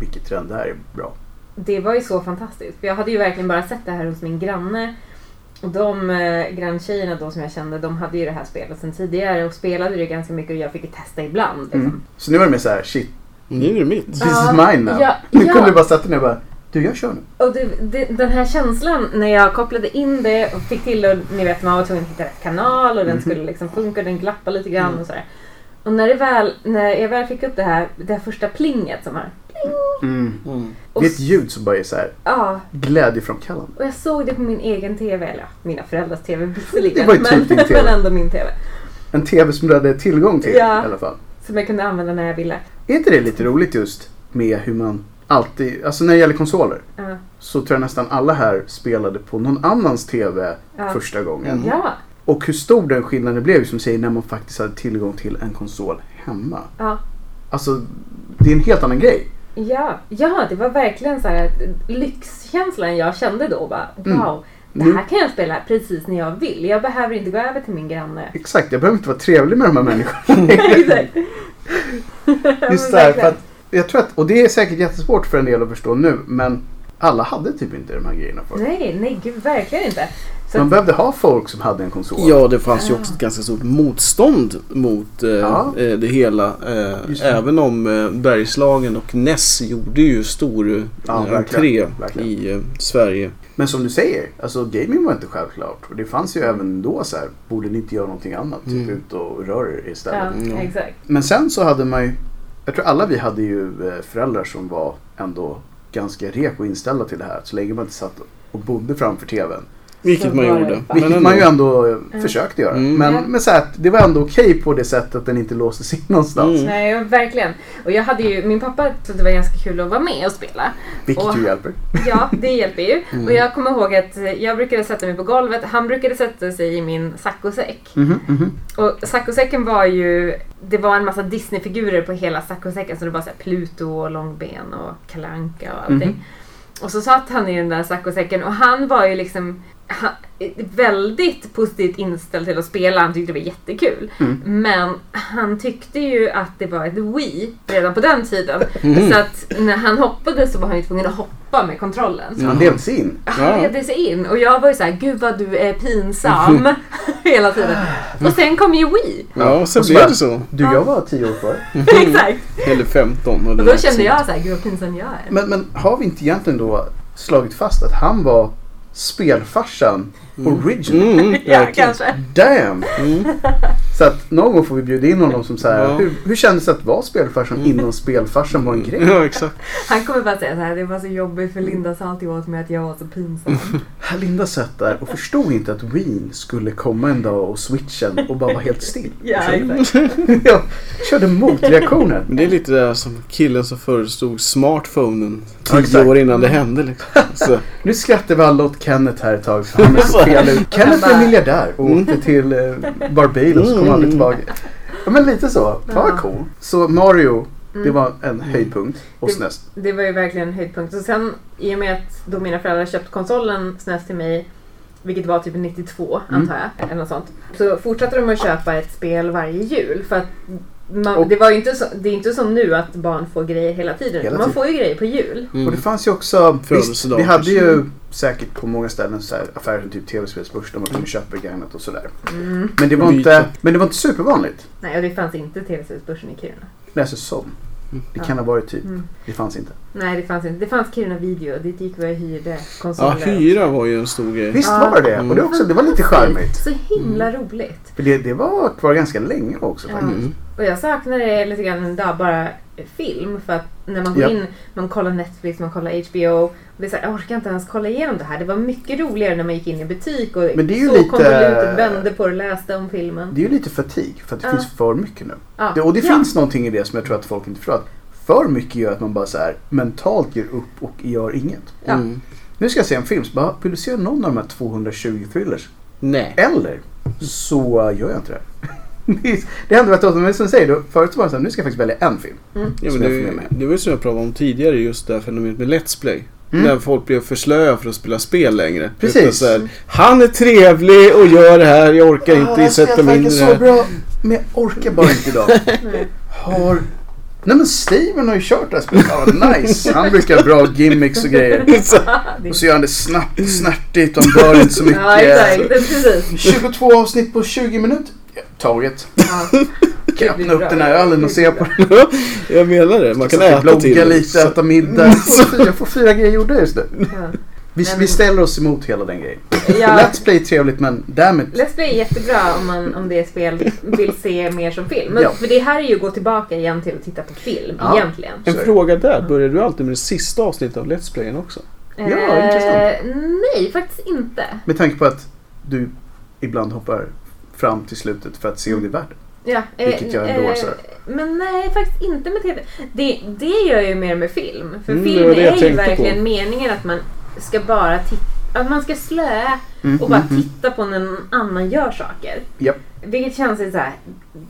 Speaker 2: Vilket trend det här är bra.
Speaker 3: Det var ju så fantastiskt. För jag hade ju verkligen bara sett det här hos min granne. Och de eh, granntjejerna då som jag kände, de hade ju det här spelet sedan tidigare och spelade det ganska mycket och jag fick ju testa ibland. Liksom.
Speaker 2: Mm. Så nu var det mer så här, shit,
Speaker 1: Nu är det mitt.
Speaker 2: this
Speaker 3: Ja,
Speaker 2: is mine now.
Speaker 3: ja,
Speaker 2: nu
Speaker 3: ja.
Speaker 2: kunde du bara sätta ner och bara, du jag kör nu.
Speaker 3: Och det, det, den här känslan när jag kopplade in det och fick till och ni vet man var tvungen att hitta rätt kanal och den
Speaker 2: Mhm.
Speaker 3: skulle liksom funka och den glappade lite grann
Speaker 1: Mm.
Speaker 3: och sådär. Och när, det väl, när jag väl fick upp det här, det här första plinget som här.
Speaker 2: Mm.
Speaker 1: Mm.
Speaker 2: Det är ett ljud som bara är så här
Speaker 3: ja,
Speaker 2: glädjeframkallande.
Speaker 3: och jag såg det på min egen TV, eller ja, mina föräldrars TV visserligen.
Speaker 2: Det var ju
Speaker 3: men,
Speaker 2: typ din TV.
Speaker 3: men ändå min TV.
Speaker 2: En tv som du hade tillgång till
Speaker 3: Ja.
Speaker 2: i alla fall.
Speaker 3: Som jag kunde använda när jag ville.
Speaker 2: Är inte det lite roligt just med hur man alltid, alltså när det gäller konsoler.
Speaker 3: Ja.
Speaker 2: Så tror jag nästan alla här spelade på någon annans TV
Speaker 3: Ja.
Speaker 2: första gången.
Speaker 1: Mm.
Speaker 3: ja.
Speaker 2: Och hur stor den skillnaden blev som säger när man faktiskt hade tillgång till en konsol hemma.
Speaker 3: Ja.
Speaker 2: Alltså, det är en helt annan grej.
Speaker 3: Ja, ja, det var verkligen så här lyxkänslan jag kände då. Bara,
Speaker 2: Mm.
Speaker 3: wow, det
Speaker 2: Nu-
Speaker 3: här kan jag spela precis när jag vill. Jag behöver inte gå över till min granne.
Speaker 2: Exakt, jag behöver inte vara trevlig med de här människorna.
Speaker 3: Exakt.
Speaker 2: Just det här, för att jag tror att, och det är säkert jättesvårt för en del att förstå nu, men alla hade typ inte de här grejerna förr.
Speaker 3: Nej, nej, gud verkligen inte. Så
Speaker 2: Man
Speaker 3: att,
Speaker 2: behövde ha folk som hade en konsol.
Speaker 1: Ja, det fanns ju också ett ganska stort motstånd mot eh,
Speaker 2: Ja.
Speaker 1: eh, det hela. Eh, även om eh, Bergslagen och Ness gjorde ju stor eh,
Speaker 2: Ja,
Speaker 1: entré
Speaker 2: verkligen, verkligen.
Speaker 1: i eh, Sverige.
Speaker 2: Men som du säger, alltså gaming var inte självklart. Och det fanns ju även då så här, borde ni inte göra någonting annat? Typ
Speaker 1: Mm.
Speaker 2: ut och rör er istället.
Speaker 3: ja,
Speaker 1: Mm.
Speaker 3: exakt.
Speaker 2: Men sen så hade man ju, jag tror alla vi hade ju eh, föräldrar som var ändå ganska reko inställda till det här. Så länge man inte satt och bodde framför TVn.
Speaker 1: Vilket man gjorde.
Speaker 2: Vilket
Speaker 1: Men
Speaker 2: man ju
Speaker 1: ändå.
Speaker 2: eh,
Speaker 3: Mm.
Speaker 2: försökte göra.
Speaker 1: Mm.
Speaker 2: Men,
Speaker 3: Ja.
Speaker 2: men så här, det var ändå okej på det sättet att den inte låstes in någonstans.
Speaker 1: Mm.
Speaker 3: Nej, verkligen. Och jag hade ju, min pappa tyckte det var ganska kul att vara med och spela.
Speaker 2: Vilket
Speaker 3: Och-
Speaker 2: ju hjälper.
Speaker 3: Ja, det hjälper ju.
Speaker 1: Mm.
Speaker 3: Och jag kommer ihåg att jag brukade sätta mig på golvet. Han brukade sätta sig i min saccosäck.
Speaker 2: Mhm, mhm.
Speaker 3: Och saccosäcken var ju, det var en massa Disney-figurer på hela saccosäcken. Så det var så här Pluto och Långben och Kalle Anka och allting.
Speaker 2: Mhm.
Speaker 3: Och så satt han i den där saccosäcken och han var ju liksom han, väldigt positivt inställd till att spela. Han tyckte det var jättekul.
Speaker 2: Mm.
Speaker 3: Men han tyckte ju att det var ett Wii redan på den tiden.
Speaker 1: Mhm.
Speaker 3: Så att när han hoppade så var han ju tvungen att hoppa med kontrollen.
Speaker 2: Så han
Speaker 1: Mm.
Speaker 2: levde sig in.
Speaker 3: Han levde sig in och jag var ju såhär, gud vad du är pinsam hela tiden. Och sen kom ju Wii.
Speaker 1: Ja, sen
Speaker 2: Och så
Speaker 1: blev det så.
Speaker 2: Du, jag var tio år före.
Speaker 3: Exakt.
Speaker 1: Eller 15.
Speaker 3: Och då kände jag såhär, gud vad pinsam jag är.
Speaker 2: Men, men har vi inte egentligen då slagit fast att han var spelfarsan original?
Speaker 1: Mm,
Speaker 3: ja, kanske.
Speaker 2: Damn!
Speaker 1: Mm.
Speaker 2: Så att någon gång får vi bjuda in honom som säger
Speaker 1: Ja.
Speaker 2: hur, hur kändes det att vara spelfarsan
Speaker 1: Mm.
Speaker 2: innan spelfarsan var en grej?
Speaker 1: Ja, exakt.
Speaker 3: Han kommer bara säga såhär, det var så jobbigt för Linda sa alltid åt mig att jag var så pinsam.
Speaker 2: Här Linda satt där och förstod inte att Wien skulle komma en dag och switchen och bara vara helt still.
Speaker 3: Ja, exakt.
Speaker 2: du? Jag körde motreaktioner.
Speaker 1: Men det är lite det där som killen som förestod smartphonen
Speaker 2: Ja,
Speaker 1: tio
Speaker 2: exakt.
Speaker 1: år innan det hände. Liksom. Så,
Speaker 2: Nu skrattar vi alla åt Kenneth här ett tag. Fel ut. Kenneth är miljardär och
Speaker 1: Mm.
Speaker 2: åkte till eh, Barbados och kom
Speaker 1: Mm.
Speaker 2: aldrig tillbaka. Ja men lite så. Fan vad cool. Så Mario, det
Speaker 3: Mm.
Speaker 2: var en höjdpunkt hos
Speaker 3: Det-
Speaker 2: SNES.
Speaker 3: Det var ju verkligen en höjdpunkt. Och sen i och med att då mina föräldrar köpt konsolen SNES till mig, vilket var typ 92
Speaker 2: Mm.
Speaker 3: antar jag, eller något sånt. Så fortsatte de att köpa ett spel varje jul. För att man,
Speaker 2: Och-
Speaker 3: det, var ju inte så, det är inte som nu att barn får grejer hela tiden.
Speaker 2: Hela
Speaker 3: man
Speaker 2: tiden.
Speaker 3: får ju grejer på jul.
Speaker 2: Och
Speaker 1: mm.
Speaker 2: det fanns ju också, visst, vi hade ju säkert på många ställen så här affärer som typ tv-spelsbörs där man kunde köpa begagnat och sådär.
Speaker 3: Mm.
Speaker 2: Men det var inte, men det var inte supervanligt.
Speaker 3: Nej, och det fanns inte tv-spelsbörsen i Kiruna.
Speaker 2: Läser som. Det kan ha varit typ,
Speaker 3: Mm.
Speaker 2: det fanns inte.
Speaker 3: Nej, det fanns inte. Det fanns Kiruna Video. Dit gick vi och hyrde
Speaker 1: Ja,
Speaker 3: konsoler.
Speaker 1: hyra var ju en stor grej.
Speaker 2: Visst
Speaker 3: Ja.
Speaker 2: var det Och det, också, det var lite charmigt.
Speaker 3: Så himla roligt.
Speaker 2: För det, det var kvar ganska länge också
Speaker 3: Ja.
Speaker 2: faktiskt.
Speaker 3: Och jag saknar det lite grann idag, bara film. För att när man går
Speaker 2: Ja.
Speaker 3: in, man kollar Netflix, man kollar HBO. Och det är så här, jag orkar inte ens kolla igenom det här. Det var mycket roligare när man gick in i butik och
Speaker 2: Men det är ju
Speaker 3: så
Speaker 2: lite-
Speaker 3: konvolutet, vände på det, läste om filmen.
Speaker 2: Det är ju lite fatig för att det
Speaker 3: Ja.
Speaker 2: finns för mycket nu.
Speaker 3: Ja.
Speaker 2: Det, och det
Speaker 3: Ja.
Speaker 2: finns någonting i det som jag tror att folk inte förstår. Att för mycket gör att man bara så här mentalt ger upp och gör inget.
Speaker 3: Ja.
Speaker 1: Mm.
Speaker 2: Nu ska jag se en film, så bara, vill du se någon av de här 220 thrillers?
Speaker 1: Nej.
Speaker 2: Eller så gör jag inte det. Det- händer att men som du säger, då, förut så var det så här, nu ska jag faktiskt välja en film.
Speaker 3: Mm.
Speaker 1: Ja, men det, det var ju som jag pratade om tidigare, just det här fenomenet med Let's Play.
Speaker 2: Mm.
Speaker 1: När folk blev för slöa för att spela spel längre.
Speaker 2: Precis.
Speaker 1: Så här, Han är trevlig och gör det här, jag orkar
Speaker 2: det
Speaker 1: inte sätta mig in i det
Speaker 2: så
Speaker 1: här.
Speaker 2: bra, men jag orkar bara inte idag. Har... Nej men Steven har ju kört det här spelet. Ja, nice. Han brukar ha bra gimmicks och grejer.
Speaker 1: Så,
Speaker 2: Och så gör han det snabbt, snärtigt och han dör inte så mycket.
Speaker 3: Ja, exakt. Det, precis.
Speaker 2: 22 avsnitt på 20 minuter. Taget.
Speaker 3: Ja.
Speaker 2: Kan öppna upp den här ölen och se på den.
Speaker 1: jag menar det, man kan
Speaker 2: Så
Speaker 1: äta till
Speaker 2: blogga lite, äta middag. Jag får fyra- Jag får fyra grejer gjorda just nu.
Speaker 3: Ja.
Speaker 2: Vi, vi ställer oss emot hela den grejen.
Speaker 3: Ja.
Speaker 2: Let's Play är trevligt men damn it.
Speaker 3: Let's Play är jättebra om, man, om det är spel vill se mer som film. Men,
Speaker 2: Ja.
Speaker 3: För det här är ju att gå tillbaka igen till att titta på film
Speaker 2: Ja.
Speaker 3: egentligen.
Speaker 1: En
Speaker 2: Så
Speaker 1: fråga där, börjar du alltid med det sista avsnittet av Let's Playen också?
Speaker 2: Ja, intressant.
Speaker 3: Nej, faktiskt inte.
Speaker 2: Med tanke på att du ibland hoppar fram till slutet för att se om det är värt det.
Speaker 3: Ja, eh,
Speaker 2: Vilket jag endorsar.
Speaker 3: Men nej, faktiskt inte med TV. Det, det gör jag ju mer med film. För
Speaker 1: Mm,
Speaker 3: film är ju verkligen
Speaker 1: på.
Speaker 3: meningen att man ska bara titta att man ska slöa
Speaker 2: Mm,
Speaker 3: och bara
Speaker 2: mm, mm.
Speaker 3: titta på när någon annan gör saker.
Speaker 2: Japp.
Speaker 3: Vilket känns lite så här,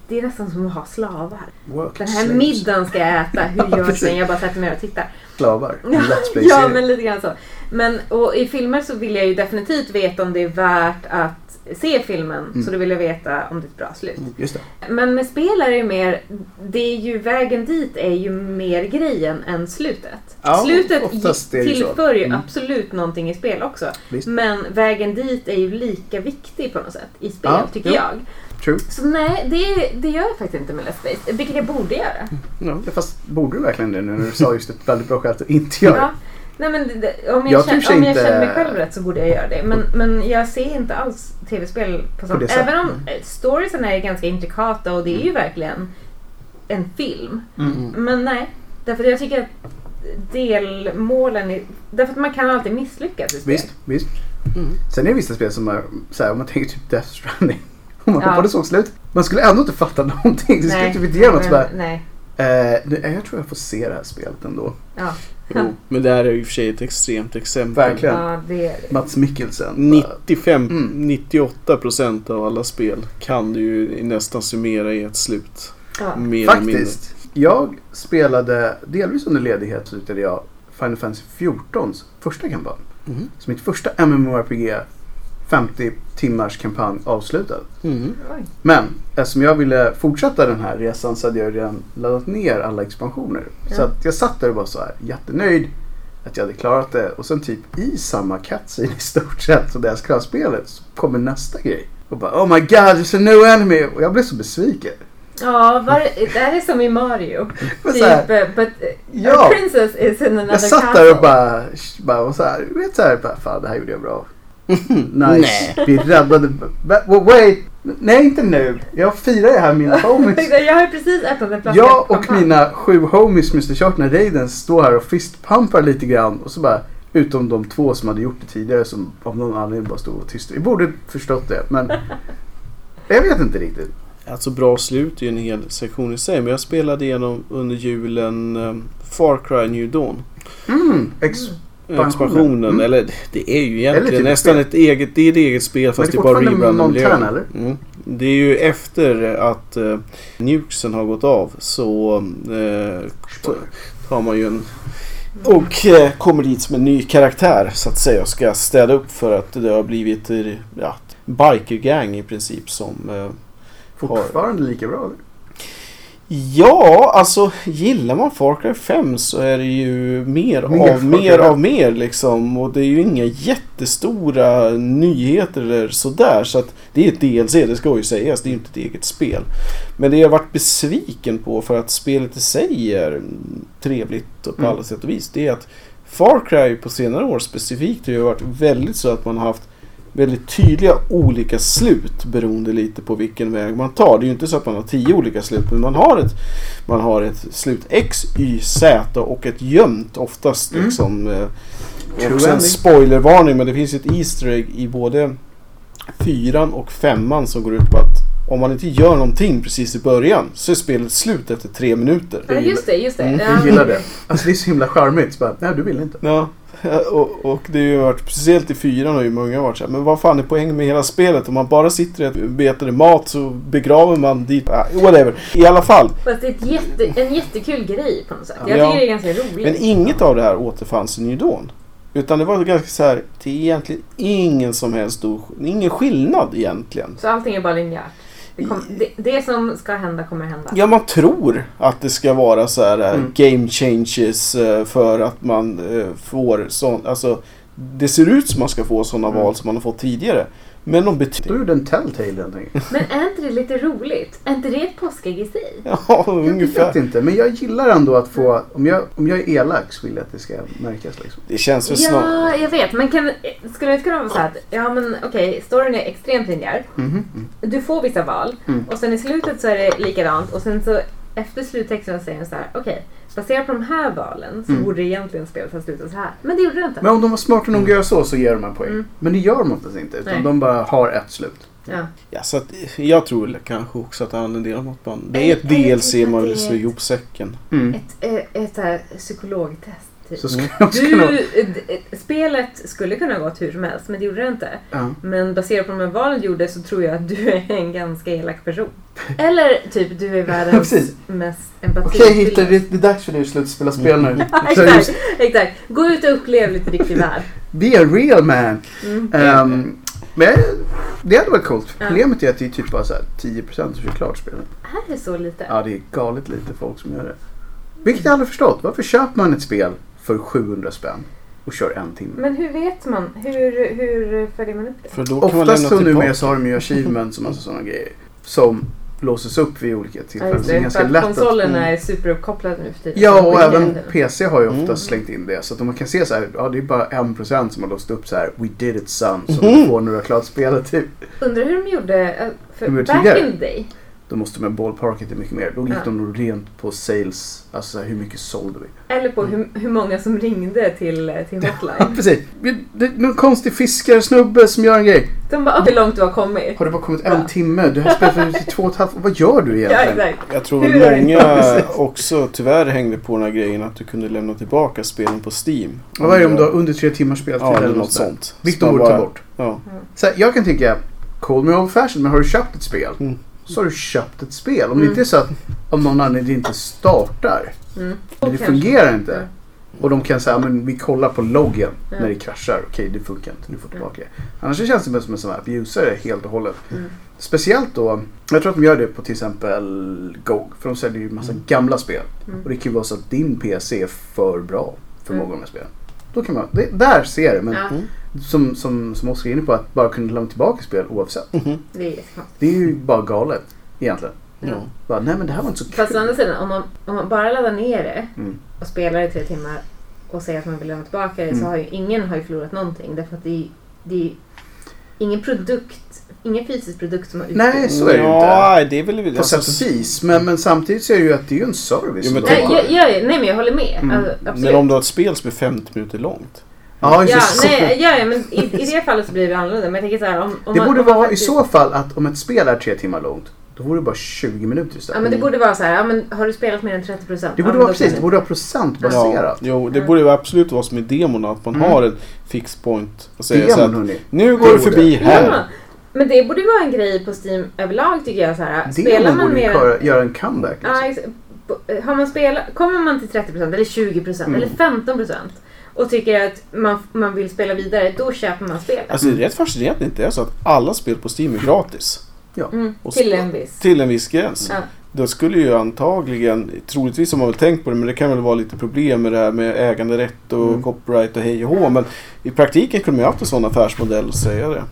Speaker 3: det är nästan som att ha slavar.
Speaker 2: Work
Speaker 3: Den här
Speaker 2: slaves.
Speaker 3: middagen ska jag äta, hur görs den? Jag bara sätter mig och tittar.
Speaker 2: Slavar. Let's play
Speaker 3: ja men lite grann så. Men och i filmer så vill jag ju definitivt veta om det är värt att se filmen.
Speaker 2: Mm.
Speaker 3: Så då vill jag veta om det är ett bra slut.
Speaker 2: Just det.
Speaker 3: Men med spel är det ju mer, det är ju vägen dit är ju mer grejen än slutet.
Speaker 2: Ja,
Speaker 3: slutet tillför ju
Speaker 2: Mm.
Speaker 3: absolut någonting i spel också.
Speaker 2: Visst.
Speaker 3: Men vägen dit är ju lika viktig på något sätt i spel,
Speaker 2: Ja,
Speaker 3: tycker
Speaker 2: jo.
Speaker 3: jag.
Speaker 2: True.
Speaker 3: Så nej, det, det gör jag faktiskt inte med Let's Space. Vilket jag borde göra.
Speaker 1: Ja.
Speaker 2: Fast borde du verkligen det nu när du sa just ett väldigt bra skäl att inte gör det?
Speaker 3: Ja. Nej, men om jag,
Speaker 2: Jag
Speaker 3: känner, om jag
Speaker 2: inte-
Speaker 3: känner mig själv rätt så borde jag göra det. Men, men jag ser inte alls tv-spel på sånt.
Speaker 2: sättet.
Speaker 3: Även om storiesen är ganska intrikata och det är ju verkligen en film.
Speaker 2: Mm.
Speaker 3: Men nej, därför att jag tycker att delmålen är... Därför att man kan alltid misslyckas i spel.
Speaker 2: Visst, visst.
Speaker 1: Mm.
Speaker 2: Sen är det vissa spel som är så här, om man tänker typ Death Stranding. Om man
Speaker 3: Ja.
Speaker 2: hoppade så slut. Man skulle ändå inte fatta någonting. Det skulle typ inte ge något så bara,
Speaker 3: nej.
Speaker 2: eh, nu- jag tror jag får se det här spelet ändå.
Speaker 3: Ja,
Speaker 1: Jo, men det här är ju för sig ett extremt exempel.
Speaker 2: Verkligen.
Speaker 3: ja, det är det.
Speaker 2: Mats Mikkelsen. bara,
Speaker 1: 95,
Speaker 2: Mm.
Speaker 1: 98 procent av alla spel kan du ju nästan summera i ett slut.
Speaker 3: Ja.
Speaker 1: Mer.
Speaker 2: Faktiskt. Jag spelade, delvis under ledighet så slutade jag Final Fantasy 14s första kampanj.
Speaker 1: Mhm.
Speaker 2: Så mitt första MMORPG 50 timmars kampanj avslutad.
Speaker 3: Oj.
Speaker 2: Men eftersom jag ville fortsätta den här resan så hade jag redan laddat ner alla expansioner. Så
Speaker 3: Ja.
Speaker 2: att jag satt där och var så här jättenöjd att jag hade klarat det. Och sen typ i samma cutscene i stort sett som det jag klarat spelet så kommer nästa grej. Och bara oh my god there's a new enemy. Och jag blev så besviken.
Speaker 3: Ja, var, det här är som i Mario. Typ,
Speaker 2: här,
Speaker 3: eh, but eh,
Speaker 2: Ja.
Speaker 3: a princess is in another
Speaker 2: jag satt
Speaker 3: castle.
Speaker 2: där och bara, bara och så här, vet så här, bara, fan det här gjorde jag bra. Nice. Vi räddade... But, wait! Nej, inte nu. Jag firar ju här med mina homies.
Speaker 3: Jag har ju precis öppnat en flaska
Speaker 2: Jag och mina sju homies Mr. Sharkna Raiden står här och fistpumpar lite grann och så bara Utom de två som hade gjort det tidigare som av någon anledning bara stod och tysta. Vi borde förstått det men Jag vet inte riktigt.
Speaker 1: Alltså bra slut är ju en hel sektion i sig. Men jag spelade igenom under julen um, Far Cry New Dawn.
Speaker 2: Mm, ex-
Speaker 1: Eh, Expansionen.
Speaker 2: Mm.
Speaker 1: Eller det är ju egentligen
Speaker 2: typ
Speaker 1: nästan ett eget, det är ett eget spel fast
Speaker 2: det
Speaker 1: det
Speaker 2: är
Speaker 1: bara
Speaker 2: eller?
Speaker 1: Mm. Det är ju efter att uh, nukesen har gått av så uh, tar man ju en och eh, kommer dit som en ny karaktär så att säga och ska städa upp för att det har blivit eh, ja, bikergang i princip som eh,
Speaker 2: Fortfarande lika bra. eller?
Speaker 1: Ja, alltså gillar man Far Cry 5 så är det ju mer,
Speaker 2: Mer
Speaker 1: av mer
Speaker 2: 5.
Speaker 1: av mer liksom. Och det är ju inga jättestora nyheter eller sådär. Så att det är ett DLC, det ska ju sägas. Det är ju inte ett eget spel. Men det jag har varit besviken på för att spelet i sig är trevligt och på
Speaker 2: Mm.
Speaker 1: alla sätt och vis. Det är att Far Cry på senare år specifikt har ju varit väldigt så att man har haft väldigt tydliga olika slut beroende lite på vilken väg man tar. Det är ju inte så att man har tio olika slut men man har ett, man har ett slut X, Y, Z och ett gömt oftast.
Speaker 2: Mm.
Speaker 1: Liksom, eh,
Speaker 2: True
Speaker 1: också en
Speaker 2: ending.
Speaker 1: spoilervarning men det finns ett Easter egg i både fyran och femman som går ut på att om man inte gör någonting precis i början så är spelet slut efter tre minuter.
Speaker 3: Ja, just det, just det.
Speaker 1: Mm,
Speaker 3: Ja.
Speaker 2: Jag gillar det. Alltså det är så himla charmigt. Så bara, nej du vill inte.
Speaker 1: Ja, och, och det har ju varit, speciellt i fyran har ju många varit så här, men vad fan är poängen med hela spelet? Om man bara sitter och betar mat så begraver man dit, ah, whatever. I alla fall,
Speaker 3: Fast det är ett jätte, en jättekul grej på något sätt. Jag
Speaker 1: Ja.
Speaker 3: tycker det är ganska roligt.
Speaker 1: men inget av det här återfanns i New Dawn. Utan det var ganska så här, det är egentligen ingen som helst stor, ingen skillnad egentligen.
Speaker 3: Så allting är bara linjärt. Det, kom, det, det som ska hända kommer hända.
Speaker 1: Ja, man tror att det ska vara så här eh,
Speaker 2: Mm.
Speaker 1: game changes eh, för att man eh, får sån, alltså det ser ut som man ska få sådana
Speaker 2: Mm.
Speaker 1: val som man har fått tidigare. Men de betyder...
Speaker 2: Då gjorde en Telltale helt enkelt.
Speaker 3: Men är inte det lite roligt? Är inte det ett påskägg i sig?
Speaker 1: Ja,
Speaker 2: Jag
Speaker 1: ungefär.
Speaker 2: vet inte, men jag gillar ändå att få... Om jag, om jag är elak så vill jag att det ska märkas liksom.
Speaker 1: Det känns väl snart...
Speaker 3: Ja, jag vet. Men kan, skulle det inte kunna vara så här att, ja men okej, storyn är extremt linjär.
Speaker 2: Mhm.
Speaker 3: Du får vissa val
Speaker 2: Mm.
Speaker 3: och sen i slutet så är det likadant och sen så efter sluttexten säger den så här, okej, baserat på de här valen så
Speaker 2: Mm.
Speaker 3: borde egentligen spelet ha slutat så här. Men det gjorde det inte.
Speaker 2: Men om de var smarta nog att göra så så ger de en poäng.
Speaker 3: Mm.
Speaker 2: Men det gör de oftast inte. Utan
Speaker 3: Nej.
Speaker 2: de bara har ett slut.
Speaker 3: Ja.
Speaker 1: Ja, så att, jag tror kanske också att det handlar en del om att man... Det är ett
Speaker 3: eller
Speaker 1: DLC man vill
Speaker 3: det
Speaker 1: slå ihop säcken.
Speaker 2: Mm.
Speaker 3: Ett, eh, ett så här psykologtest. Typ.
Speaker 2: Så skulle också kunna...
Speaker 3: Du, d- spelet skulle kunna gått hur som helst, men det gjorde det inte.
Speaker 2: Ja.
Speaker 3: Men baserat på de här valen du gjorde så tror jag att du är en ganska elak person. Eller typ, du är världens
Speaker 2: Precis.
Speaker 3: mest empati.
Speaker 2: Okej Hitler, det, det är dags för dig att sluta spela spel nu.
Speaker 3: Ja,
Speaker 2: Så
Speaker 3: exakt, exakt. Gå ut och upplev lite riktig värld.
Speaker 2: be a real man.
Speaker 3: Mm.
Speaker 2: Ehm, men det hade varit coolt.
Speaker 3: Ja.
Speaker 2: Problemet är att det är typ bara så här 10% som kör klart spelet.
Speaker 3: Är så lite.
Speaker 2: Ja, det är galet lite folk som gör det. Vilket jag aldrig förstått. Varför köper man ett spel för 700 spänn och kör en timme?
Speaker 3: Men hur vet man? Hur, hur följer man upp det?
Speaker 1: För då kan man
Speaker 2: Oftast
Speaker 1: lämna
Speaker 2: så numera så har de ju achievements och massa sådana grejer. Som låses upp vid olika
Speaker 3: Ja,
Speaker 2: tillfällen. så det är ganska
Speaker 3: att
Speaker 2: lätt att...
Speaker 3: konsolerna
Speaker 1: mm.
Speaker 3: är superuppkopplade nu för tiden.
Speaker 2: Ja, och även. PC har ju ofta
Speaker 1: Mm.
Speaker 2: slängt in det. Så att om man kan se så här, ja det är bara 1% som har låst upp så här We did it son, som
Speaker 1: Mhm.
Speaker 2: du får när du har klart spelet typ.
Speaker 3: Undrar hur de gjorde, eh, för
Speaker 2: De gjorde
Speaker 3: back
Speaker 2: tidigare.
Speaker 3: in the day.
Speaker 2: Då måste man ballparka det mycket mer. Då gick
Speaker 3: Ja.
Speaker 2: de nog rent på sales, alltså hur mycket sålde vi?
Speaker 3: Eller på hur, hur många som ringde till, till
Speaker 2: Ja,
Speaker 3: hotline.
Speaker 2: precis. Vi- Det är någon konstig fiskarsnubbe som gör en grej.
Speaker 3: De bara, "Åh, hur långt du har kommit.
Speaker 2: Har det bara kommit en
Speaker 3: Ja.
Speaker 2: timme? Du har spelat för två och ett halvt Vad gör du
Speaker 3: Ja,
Speaker 2: egentligen?
Speaker 3: exakt.
Speaker 1: Jag tror väl
Speaker 3: är
Speaker 1: många
Speaker 2: Precis.
Speaker 1: också tyvärr hängde på den här grejen att du kunde lämna tillbaka spelen på Steam.
Speaker 2: Vad är det om du har under tre timmars speltid
Speaker 1: Ja,
Speaker 2: eller
Speaker 1: något
Speaker 2: något sånt? Vilket de borde ta bort.
Speaker 1: Ja.
Speaker 2: Så här, jag kan tycka, call me old fashion, men har du köpt ett spel
Speaker 1: Mm.
Speaker 2: Så har du köpt ett spel. Om det
Speaker 3: Mm.
Speaker 2: inte är så att av någon anledning det inte startar,
Speaker 3: Mm.
Speaker 2: det fungerar inte. Och de kan säga, men vi kollar på loggen
Speaker 3: Ja.
Speaker 2: när det kraschar. Okej, det funkar inte. Du får tillbaka det. Annars känns det som en sån här abusare helt och hållet.
Speaker 3: Mm.
Speaker 2: Speciellt då, jag tror att de gör det på till exempel GOG. För de säljer ju massa
Speaker 1: Mm.
Speaker 2: gamla spel.
Speaker 3: Mm.
Speaker 2: Och det kan ju vara så att din PC är för bra för
Speaker 3: Mm.
Speaker 2: många av de här spelen. Då kan man, det, där ser det. Men
Speaker 3: Ja,
Speaker 1: Mm.
Speaker 2: som, som, som Oskar är inne på, att bara kunna lämna tillbaka spel oavsett.
Speaker 1: Mhm.
Speaker 3: det är jättekonstigt.
Speaker 2: Det är ju bara galet egentligen.
Speaker 1: Ja.
Speaker 2: Bara, nej men det här var inte så kul.
Speaker 3: Fast å andra sidan, om man, om man bara laddar ner det
Speaker 2: Mm.
Speaker 3: och spelar i tre timmar och säger att man vill lämna tillbaka det
Speaker 2: Mm.
Speaker 3: så har ju ingen har ju förlorat någonting. Därför att det det är ingen produkt, ingen fysisk produkt som har
Speaker 2: Nej,
Speaker 3: utgivits.
Speaker 2: så är det ju
Speaker 1: ja, det är väl...
Speaker 2: På sätt och vis. Men, men samtidigt så är det ju att det är ju en service.
Speaker 1: Jo, men
Speaker 3: Nej, jag, jag, nej men jag håller med.
Speaker 2: Mm.
Speaker 3: Alltså.
Speaker 1: Men om du har ett spel som är 50 minuter långt.
Speaker 2: Ja,
Speaker 3: Ja, nej, ja, ja, men i, i det fallet så blir det annorlunda. Men jag tänker så här, om, om
Speaker 2: det
Speaker 3: man,
Speaker 2: borde
Speaker 3: om
Speaker 2: vara
Speaker 3: faktiskt-
Speaker 2: i så fall att om ett spel är tre timmar långt, då vore det bara 20 minuter
Speaker 3: Ja
Speaker 2: istället.
Speaker 3: men det borde vara så här, ja, men har du spelat mer än 30 procent?
Speaker 2: det borde vara precis, det borde vara procentbaserat.
Speaker 1: jo, det
Speaker 3: Ja.
Speaker 1: borde ju absolut vara som i demon att man
Speaker 2: Mm.
Speaker 1: har en fix point. Och säger så
Speaker 2: Demon
Speaker 1: att
Speaker 2: hörni.
Speaker 1: nu går du
Speaker 2: Det
Speaker 1: förbi här.
Speaker 3: Ja, men det borde vara en grej på Steam överlag tycker jag. Så här, spelar man mer
Speaker 2: göra en comeback. Liksom.
Speaker 3: Ja, har man spelat, kommer man till 30% eller 20%
Speaker 2: Mm.
Speaker 3: eller 15% och tycker att man, man vill spela vidare, då köper man spelet.
Speaker 1: Alltså det är rätt fascinerande inte är så att alla spel på Steam är gratis.
Speaker 3: Mm,
Speaker 1: och
Speaker 3: till en viss.
Speaker 1: Till en viss gräns.
Speaker 3: Ja.
Speaker 1: Då skulle ju antagligen, troligtvis har man väl tänkt på det, men det kan väl vara lite problem med det här med äganderätt och
Speaker 2: Mm.
Speaker 1: copyright och hej och hå. Men i praktiken kunde man ju haft en sån affärsmodell och säga det.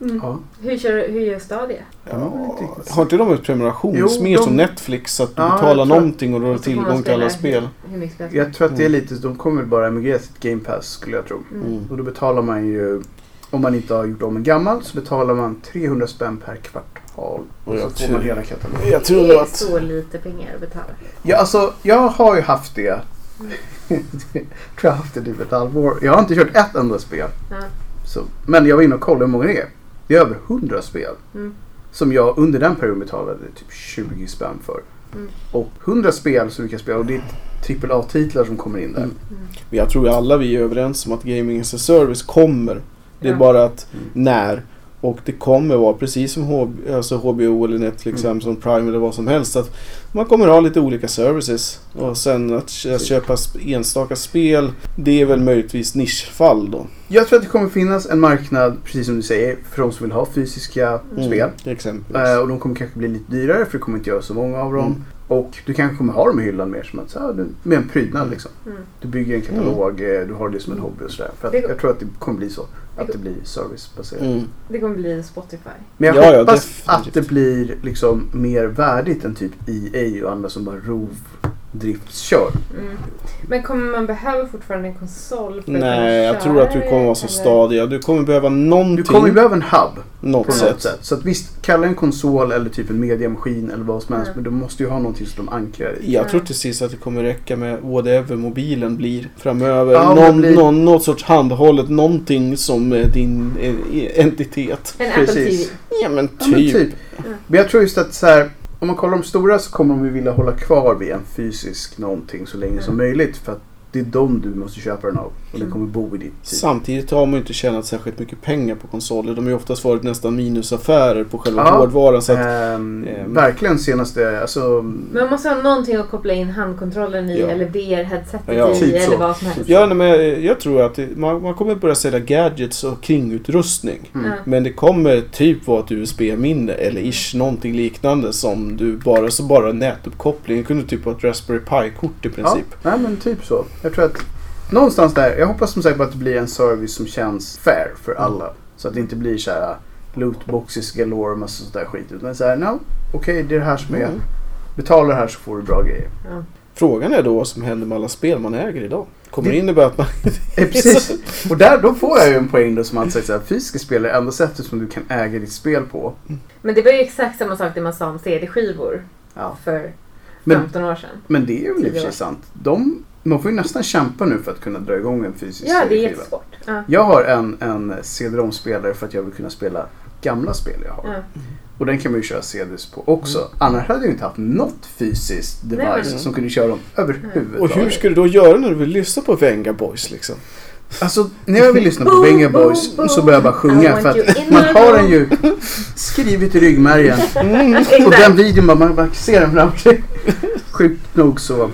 Speaker 3: Mm.
Speaker 2: Ja.
Speaker 3: Hur, kör, hur gör Stadia?
Speaker 2: Ja, men inte riktigt.
Speaker 1: har inte de ett prenumerationsmedel
Speaker 2: de-
Speaker 1: som Netflix? Att du
Speaker 2: Ja,
Speaker 1: betalar någonting och då har du
Speaker 3: man
Speaker 1: tillgång till alla spel.
Speaker 2: Jag tror att det är
Speaker 1: Mm.
Speaker 2: lite, de kommer bara emigrera sitt Game Pass skulle jag tro.
Speaker 3: Mm.
Speaker 1: Mm.
Speaker 2: Och då betalar man ju, om man inte har gjort om en gammal, så betalar man 300 spänn per kvartal. Och så får man hela katalogen.
Speaker 1: Jag tror
Speaker 3: Det är
Speaker 1: att...
Speaker 3: så lite pengar att betala.
Speaker 2: Ja, alltså jag har ju haft det. jag tror jag har haft det typ ett halvår. Jag har inte kört ett enda spel.
Speaker 3: Ja.
Speaker 2: Så, men jag var inne och kollade hur många det är. Det är över 100 spel.
Speaker 3: Mm.
Speaker 2: Som jag under den perioden betalade typ 20 spänn för.
Speaker 3: Mm.
Speaker 2: Och 100 spel som du kan spela och det är trippel A-titlar som kommer in där.
Speaker 1: Mm. Men jag tror alla vi är överens om att Gaming as a Service kommer. Det är
Speaker 3: Ja.
Speaker 1: bara att
Speaker 2: Mm.
Speaker 1: när. Och det kommer vara precis som HB, alltså HBO eller Netflix,
Speaker 2: Mm.
Speaker 1: Amazon Prime eller vad som helst. Att man kommer ha lite olika services. Och sen att kö- köpa enstaka spel, det är väl möjligtvis nischfall då.
Speaker 2: Jag tror att det kommer finnas en marknad, precis som du säger, för de som vill ha fysiska spel.
Speaker 1: Exempelvis.
Speaker 2: Eh, och de kommer kanske bli lite dyrare för det kommer inte göra så många av dem.
Speaker 1: Mm.
Speaker 2: Och du kanske kommer ha dem i hyllan mer som att, så här, med en prydnad liksom.
Speaker 3: Mm.
Speaker 2: Du bygger en katalog, eh, du har det som en hobby och sådär. För att jag tror att det kommer bli så. Att det blir servicebaserat.
Speaker 1: Mm.
Speaker 3: Det kommer bli Spotify.
Speaker 2: Men jag
Speaker 1: Ja, ja,
Speaker 2: hoppas
Speaker 1: definitivt.
Speaker 2: att det blir liksom mer värdigt än typ EA och andra som bara rovdriftskör.
Speaker 3: Mm. Men kommer man behöva fortfarande en konsol för
Speaker 1: Nej, jag tror att du kommer vara så
Speaker 3: eller?
Speaker 1: stadiga. Du kommer behöva någonting.
Speaker 2: Du kommer ju behöva en hub
Speaker 1: något
Speaker 2: på
Speaker 1: sätt.
Speaker 2: något sätt. Så att visst, kalla en konsol eller typ en mediamaskin eller vad som helst.
Speaker 3: Mm.
Speaker 2: Men du måste ju ha någonting som de ankrar i.
Speaker 1: Jag tror till sist att det kommer räcka med whatever mobilen blir framöver.
Speaker 2: Ja,
Speaker 1: någon,
Speaker 2: blir-
Speaker 1: någon, något sorts handhållet, någonting som är din eh, entitet.
Speaker 3: En Apple
Speaker 2: Precis.
Speaker 3: TV.
Speaker 1: Ja men
Speaker 2: Ja, men
Speaker 1: typ.
Speaker 2: typ. Men jag tror just att så här, om man kollar de stora så kommer de ju vilja hålla kvar vid en fysisk någonting så länge som
Speaker 3: Mm.
Speaker 2: möjligt. För att Det är de du måste köpa den av. Och den
Speaker 3: Mm.
Speaker 2: kommer bo i ditt tid.
Speaker 1: Samtidigt har man ju inte tjänat särskilt mycket pengar på konsoler. De har ju oftast varit nästan minusaffärer på själva
Speaker 2: Ja.
Speaker 1: hårdvaran. Så att,
Speaker 2: Ehm,
Speaker 1: ehm.
Speaker 2: verkligen senaste, alltså...
Speaker 3: Men man måste ha någonting att koppla in handkontrollen i
Speaker 1: Ja.
Speaker 3: eller VR-headsetet
Speaker 1: Ja,
Speaker 3: i
Speaker 2: typ
Speaker 3: eller
Speaker 2: så.
Speaker 3: vad som helst.
Speaker 1: ja, nej, men jag, jag tror att det, man, man kommer börja sälja gadgets och kringutrustning.
Speaker 2: Mm.
Speaker 3: Ja.
Speaker 1: Men det kommer typ vara ett USB-minne eller ish någonting liknande som du bara, så bara nätuppkoppling. Det kunde typ vara ett Raspberry Pi-kort i
Speaker 2: Ja,
Speaker 1: princip.
Speaker 2: nej men typ så. Jag tror att någonstans där, jag hoppas som sagt på att det blir en service som känns fair för
Speaker 1: Mm.
Speaker 2: alla. Så att det inte blir så här uh, lootboxes galore och massa sånt där skit. Utan så här, no, okej det är det här som är,
Speaker 1: Mm.
Speaker 2: betalar det här så får du bra grejer.
Speaker 3: Ja.
Speaker 1: Frågan är då vad som händer med alla spel man äger idag. Kommer det innebära att man...
Speaker 2: Eh, precis. Och där, då får jag ju en poäng då som att säga så här, fysiska spel är enda sättet som du kan äga ditt spel på.
Speaker 3: Men det var ju exakt samma sak det man sa om CD-skivor
Speaker 2: Ja.
Speaker 3: för
Speaker 2: Men,
Speaker 3: 15 år sedan.
Speaker 2: men det är ju i och för sig sant. De, man får ju nästan kämpa nu för att kunna dra igång en fysisk
Speaker 3: Ja, det är
Speaker 2: skiva.
Speaker 3: jättesvårt. Ja.
Speaker 2: Jag har en, en CD-ROM-spelare för att jag vill kunna spela gamla spel jag har.
Speaker 3: Ja.
Speaker 2: Och den kan man ju köra CDs på också. Annars hade jag inte haft något fysiskt device
Speaker 3: Nej, men-
Speaker 2: som kunde köra dem överhuvudtaget.
Speaker 1: Och hur ska du då göra när du vill lyssna på Venga Boys liksom?
Speaker 2: Alltså, när jag vill lyssna på Venga
Speaker 3: boom,
Speaker 2: Boys
Speaker 3: boom.
Speaker 2: så börjar jag bara sjunga för att man har den ju skrivit i ryggmärgen. Och
Speaker 3: Exakt.
Speaker 2: den videon, bara, man bara ser den framför sig. Sjukt nog så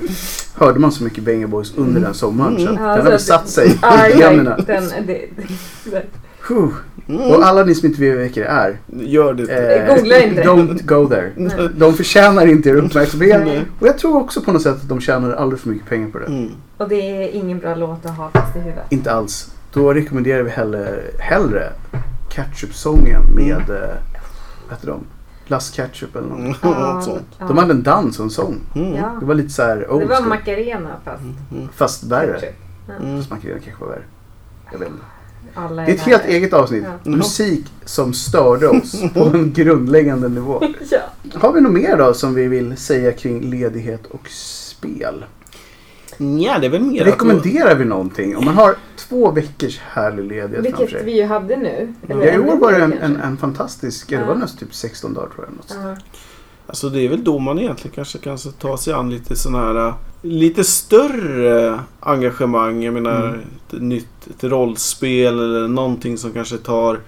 Speaker 2: hörde man så mycket Venga Boys under den sommaren så
Speaker 3: Ja,
Speaker 2: den hade
Speaker 3: att-
Speaker 2: satt sig i generna.
Speaker 1: Mm.
Speaker 2: Och alla ni som inte vet vilka det är.
Speaker 1: Gör det.
Speaker 2: Eh,
Speaker 3: Googla inte.
Speaker 2: Don't go there.
Speaker 3: Nej.
Speaker 2: De förtjänar inte er uppmärksamhet.
Speaker 1: Nej.
Speaker 2: Och jag tror också på något sätt att de tjänar alldeles för mycket pengar på det.
Speaker 1: Mm.
Speaker 3: och det är ingen bra låt att ha fast i huvudet.
Speaker 2: Inte alls. Då rekommenderar vi hellre, hellre Ketchup-sången med, eh, vad heter de? Las Ketchup eller något.
Speaker 1: Mm. Sånt.
Speaker 3: ja.
Speaker 2: De hade en dans och en sång.
Speaker 1: Mm.
Speaker 3: Ja.
Speaker 2: Det var lite så här old
Speaker 3: Det var
Speaker 2: school.
Speaker 3: Macarena fast
Speaker 1: Mm.
Speaker 2: Fast värre.
Speaker 1: Mm.
Speaker 2: Fast Macarena kanske var värre. Jag vet inte.
Speaker 3: Alla är
Speaker 2: Det är ett helt eget avsnitt.
Speaker 3: Ja.
Speaker 2: Musik som störde oss på en grundläggande nivå.
Speaker 3: Ja.
Speaker 2: Har vi något mer då som vi vill säga kring ledighet och spel?
Speaker 1: Ja, det är väl mer att...
Speaker 2: Rekommenderar vi någonting? Om man har två veckors härlig ledighet framför
Speaker 3: Vilket
Speaker 2: sig.
Speaker 3: vi ju hade nu.
Speaker 1: Ja,
Speaker 2: Ja, i år var det en, en, en fantastisk, ja, det var nästan typ 16 dagar tror jag. Något.
Speaker 3: Ja.
Speaker 1: Alltså det är väl då man egentligen kanske kan ta sig an lite sådana här äh, lite större engagemang. Jag menar
Speaker 2: Mm.
Speaker 1: ett nytt ett rollspel eller någonting som kanske tar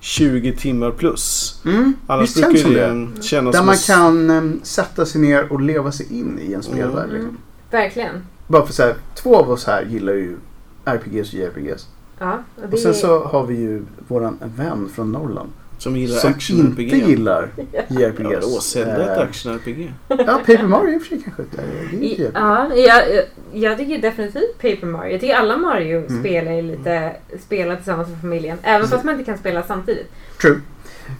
Speaker 1: 20 timmar plus.
Speaker 2: Mm,
Speaker 1: Annars
Speaker 2: visst känns
Speaker 1: brukar
Speaker 2: som
Speaker 1: det
Speaker 2: det.
Speaker 1: kännas
Speaker 2: Där man kan em, sätta sig ner och leva sig in i en spelvärld.
Speaker 3: Mm.
Speaker 2: Liksom.
Speaker 3: Verkligen.
Speaker 2: Bara för så här, två av oss här gillar ju RPGs och JRPGs.
Speaker 3: Ja, och det
Speaker 2: Och sen så har vi ju våran vän från Norrland.
Speaker 1: som gillar
Speaker 2: som
Speaker 1: action-RPG.
Speaker 2: inte gillar
Speaker 1: Ja,
Speaker 2: JRPGs.
Speaker 1: då, Zelda är ett
Speaker 2: Eh,
Speaker 1: action-RPG.
Speaker 2: ja, Paper Mario i och för sig kanske. Det är
Speaker 3: ja, jag, jag- tycker definitivt Paper Mario. Jag tycker alla Mario-spel
Speaker 2: Mm.
Speaker 3: är lite spela tillsammans med familjen. Även fast man inte kan spela samtidigt.
Speaker 2: True.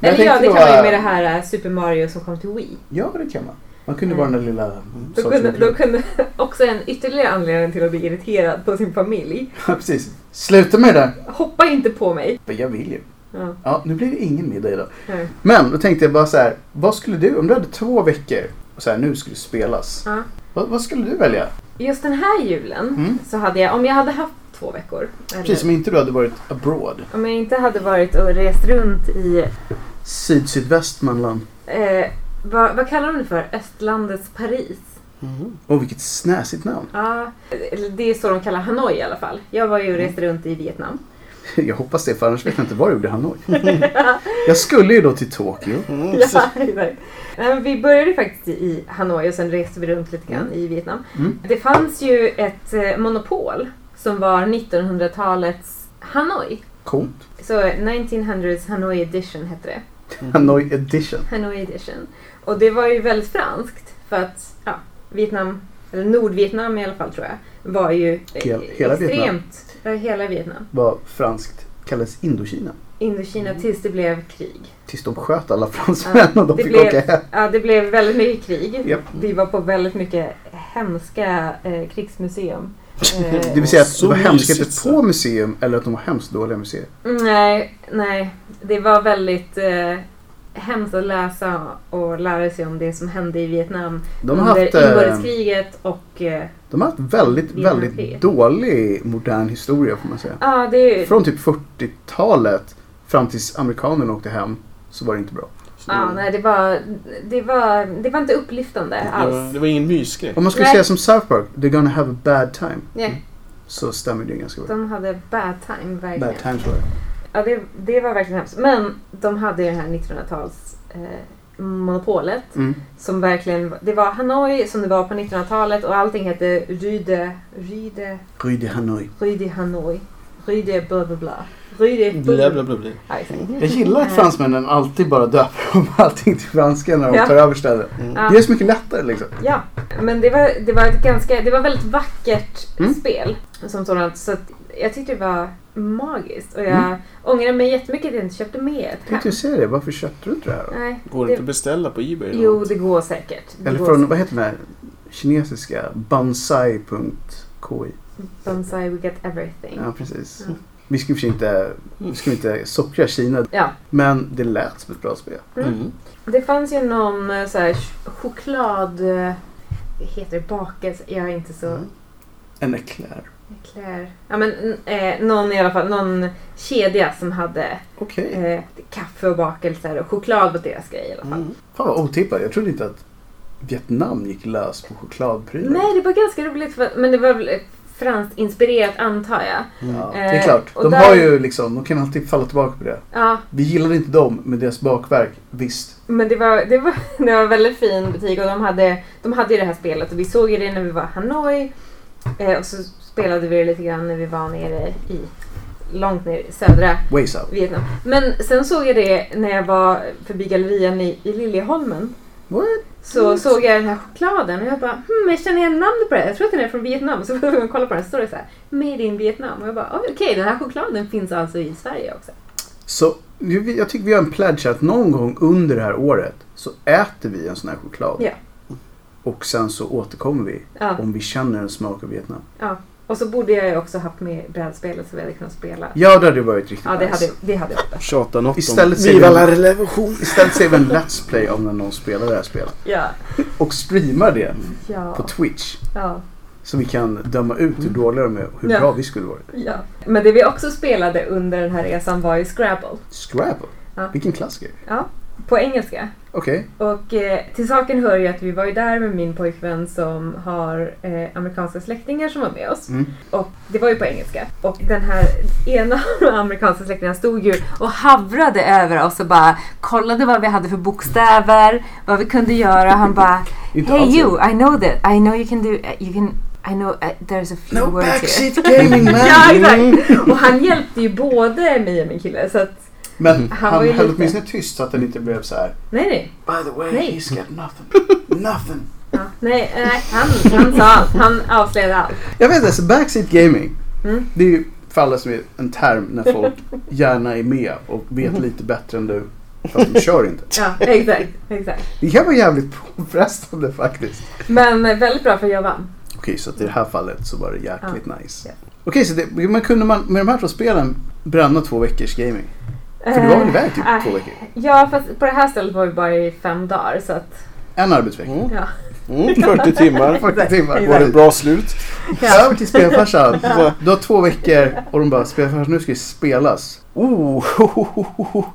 Speaker 2: Men jag
Speaker 3: Eller ja, det kan man ju med det här äh, Super Mario som kom till Wii.
Speaker 2: Ja, det kan man. Man kunde
Speaker 3: Mm.
Speaker 2: vara den där lilla...
Speaker 3: Då
Speaker 2: saken
Speaker 3: kunde, då kunde också en ytterligare anledning till att bli irriterad på sin familj.
Speaker 2: Ja, precis. Sluta med det där.
Speaker 3: Hoppa inte på mig.
Speaker 2: Men Jag vill ju.
Speaker 3: Ja,
Speaker 2: Ja, nu blir det ingen middag idag.
Speaker 3: ja.
Speaker 2: Men då tänkte jag bara så här. Vad skulle du, om du hade två veckor och så här, nu skulle spelas.
Speaker 3: Ja.
Speaker 2: Vad, vad skulle du välja?
Speaker 3: Just den här julen
Speaker 2: Mm.
Speaker 3: så hade jag, om jag hade haft två veckor. Eller,
Speaker 2: Precis som inte du hade varit abroad.
Speaker 3: Om jag inte hade varit och rest runt i,
Speaker 2: Syd-sydvästmanland.
Speaker 3: eh, vad, vad kallar de det för? Östlandets Paris.
Speaker 1: Mhm.
Speaker 2: Åh, vilket snäsigt namn.
Speaker 3: Ja, det är så de kallar Hanoi i alla fall. Jag var ju och reste runt i Vietnam.
Speaker 2: Jag hoppas det, för annars vet jag inte vad du gjorde Hanoi. jag skulle ju då till Tokyo.
Speaker 1: Mm.
Speaker 3: Ja, men vi började faktiskt i Hanoi och sen reste vi runt lite grann i Vietnam.
Speaker 2: Mm.
Speaker 3: Det fanns ju ett eh, monopol som var 1900-talets Hanoi.
Speaker 2: Coolt.
Speaker 3: Så 1900s Hanoi edition hette det.
Speaker 2: Hanoi edition.
Speaker 3: Hanoi edition. Och det var ju väldigt franskt för att ja, Vietnam, eller Nordvietnam i alla fall tror jag, var ju
Speaker 2: Hel- hela Vietnam.
Speaker 3: extremt, ja, hela Vietnam.
Speaker 2: Vad franskt kallas Indokina.
Speaker 3: Indokina tills det blev krig.
Speaker 2: Tills de sköt alla fransmän
Speaker 3: Ja,
Speaker 2: och de
Speaker 3: det
Speaker 2: fick
Speaker 3: blev-
Speaker 2: åka hem.
Speaker 3: Ja, det blev väldigt mycket krig.
Speaker 2: Japp.
Speaker 3: Vi var på väldigt mycket hemska eh, krigsmuseum. Eh,
Speaker 2: Det vill säga att det var hemskheter på museum eller att de var hemskt dåliga museer.
Speaker 3: nej, nej. Det var väldigt eh, hemskt att läsa och lära sig om det som hände i Vietnam
Speaker 2: De har
Speaker 3: under
Speaker 2: haft, eh,
Speaker 3: inbördeskriget och eh,
Speaker 2: de har haft väldigt, väldigt dålig modern historia får man säga.
Speaker 3: ja, det,
Speaker 2: Från typ 40-talet fram tills amerikanerna åkte hem så var det inte bra.
Speaker 3: ja, nej, det, var, det, var, det var inte upplyftande
Speaker 1: Det
Speaker 3: alls.
Speaker 1: var, det var ingen mysgrej.
Speaker 2: Om man skulle
Speaker 3: Nej.
Speaker 2: säga som South Park, they're gonna have a bad time.
Speaker 3: Nej,
Speaker 2: så stämmer det ganska bra.
Speaker 3: De hade bad time verkligen.
Speaker 2: Bad times var det.
Speaker 3: Ja, det, det var verkligen hemskt. Men de hade ju det här 1900-tals eh, monopolet.
Speaker 2: Mm.
Speaker 3: Som verkligen, det var Hanoi som det var på 1900-talet och allting hette Ryde, Ryde,
Speaker 2: Rue de Hanoi.
Speaker 3: Ryde Hanoi. Ryde bla bla bla. Ryde
Speaker 1: Bla bla bla bla.
Speaker 3: Ja.
Speaker 2: Jag gillar att fransmännen alltid bara döper om allting till franska när de
Speaker 3: Ja.
Speaker 2: tar över ställen.
Speaker 1: Mm.
Speaker 3: Ja.
Speaker 2: Det är så mycket lättare liksom.
Speaker 3: Ja, men det var, det var ett ganska, det var väldigt vackert
Speaker 2: Mm.
Speaker 3: spel som sådant. Så jag tyckte det var magiskt. Och jag
Speaker 2: Mm.
Speaker 3: ångrar mig jättemycket att jag inte köpte med ett
Speaker 2: Jag tänkte säga det, varför köpte du inte det här då?
Speaker 3: Nej,
Speaker 1: Går det inte att beställa på Ebay? eller
Speaker 3: jo
Speaker 1: något?
Speaker 3: det går säkert. Det
Speaker 2: Eller
Speaker 3: går
Speaker 2: från,
Speaker 3: säkert.
Speaker 2: vad heter det här kinesiska? Bansai.ki.
Speaker 3: Bonsai, we get everything.
Speaker 2: Ja, precis.
Speaker 3: Ja.
Speaker 2: Vi ska för inte, vi ska inte sockra Kina.
Speaker 3: Ja.
Speaker 2: Men det lät som ett bra spel.
Speaker 3: Mm.
Speaker 1: Mm.
Speaker 3: Det fanns ju någon eh, så här ch- choklad... eh, heter det? Bakelse? Jag är inte så...
Speaker 2: Mm. En eclair.
Speaker 3: Ja men eh, någon i alla fall, någon kedja som hade
Speaker 2: Okej.
Speaker 3: eh, kaffe och bakelser och choklad var deras grej i alla fall.
Speaker 1: Mm.
Speaker 2: Fan vad otippat. Jag trodde inte att Vietnam gick lös på chokladprylar.
Speaker 3: Nej, det var ganska roligt för, men det var väl eh, franskt inspirerat antar jag.
Speaker 2: Ja, det är
Speaker 3: Eh,
Speaker 2: klart.
Speaker 3: och
Speaker 2: De
Speaker 3: där-
Speaker 2: har ju liksom, de kan alltid falla tillbaka på det.
Speaker 3: Ja,
Speaker 2: Vi gillade inte dem, men deras bakverk, visst.
Speaker 3: men det var, det var, det var en väldigt fin butik och de hade, de hade ju det här spelet och vi såg ju det när vi var i Hanoi. Eh, och så spelade vi det lite grann när vi var nere i, långt ner i södra. Vietnam. Men sen såg jag det när jag var förbi gallerian i, i Liljeholmen.
Speaker 2: What?
Speaker 3: Så
Speaker 2: Mm.
Speaker 3: såg jag den här chokladen och jag bara hmm, jag känner igen namnet på det. Jag tror att den är från Vietnam. Så jag kolla på den så står det så här Made in Vietnam. Och jag bara "Oj, okej den här chokladen finns alltså i Sverige också.
Speaker 2: Så jag tycker vi har en pledge att någon gång under det här året så äter vi en sån här choklad.
Speaker 3: Ja.
Speaker 2: Och sen så återkommer vi
Speaker 3: Ja,
Speaker 2: om vi känner en smak av Vietnam.
Speaker 3: ja. Och så borde jag ju också haft med brädspelet så vi hade kunnat spela.
Speaker 2: Ja, det hade varit riktigt
Speaker 3: Ja, det
Speaker 2: nice.
Speaker 3: hade, det hade jag också.
Speaker 1: Tjata något
Speaker 2: Istället
Speaker 1: om
Speaker 2: säger
Speaker 1: Viva
Speaker 2: vi-
Speaker 1: la revolution.
Speaker 2: Istället ser vi en Let's Play om när någon spelar det här spelet.
Speaker 3: Ja.
Speaker 2: Och streamar det på
Speaker 3: Ja.
Speaker 2: Twitch.
Speaker 3: ja.
Speaker 2: Så vi kan döma ut hur dåliga de är och hur
Speaker 3: Ja.
Speaker 2: bra vi skulle vara.
Speaker 3: ja. Men det vi också spelade under den här resan var ju Scrabble.
Speaker 2: Scrabble?
Speaker 3: Ja.
Speaker 2: Vilken klassiker.
Speaker 3: Ja. På engelska.
Speaker 2: Okej.
Speaker 3: Och eh, till saken hör ju att vi var ju där med min pojkvän som har eh, amerikanska släktingar som var med oss.
Speaker 2: Mm.
Speaker 3: Och det var ju på engelska. Och den här ena av de amerikanska släktingarna stod ju och havrade över oss och bara kollade vad vi hade för bokstäver, vad vi kunde göra. Han bara Hey you, I know that. I know you can do, you can, I know uh, there's a few
Speaker 2: No
Speaker 3: words here.
Speaker 2: backseat gaming man!
Speaker 3: Ja, exakt. Och han hjälpte ju både mig och min kille. Så att,
Speaker 2: Men
Speaker 3: Han
Speaker 2: han,
Speaker 3: ju
Speaker 2: höll
Speaker 3: lite-
Speaker 2: åtminstone tyst så att den inte blev så här.
Speaker 3: nej nej.
Speaker 2: By the way,
Speaker 3: Nej.
Speaker 2: he's got nothing. nothing.
Speaker 3: Ja, nej, nej han, han sa allt. Han avslöjade allt.
Speaker 2: Jag vet inte, så backseat gaming.
Speaker 3: Mm.
Speaker 2: Det är ju för alla som vet en term när folk gärna är med och vet lite bättre än du. Fast de kör inte.
Speaker 3: Ja, exakt. exakt.
Speaker 2: Det kan vara jävligt påfrestande faktiskt.
Speaker 3: Men eh, väldigt bra för jag vann.
Speaker 2: Okej, så att i det här fallet så var det jäkligt nice.
Speaker 3: Ja.
Speaker 2: Okej, så det, men kunde man med de här två spelen bränna två veckors gaming? För du var väl iväg typ
Speaker 3: Eh,
Speaker 2: två veckor?
Speaker 3: Ja, fast på det här stället var vi bara i fem dagar. Så att,
Speaker 2: En arbetsvecka?
Speaker 1: Mm.
Speaker 3: ja.
Speaker 1: Mm, 40 timmar.
Speaker 2: 40 timmar.
Speaker 1: Var det bra slut?
Speaker 2: Ja. Över till spelfarsan. Du har två veckor och de bara spelfarsan nu ska det spelas.
Speaker 1: Oh,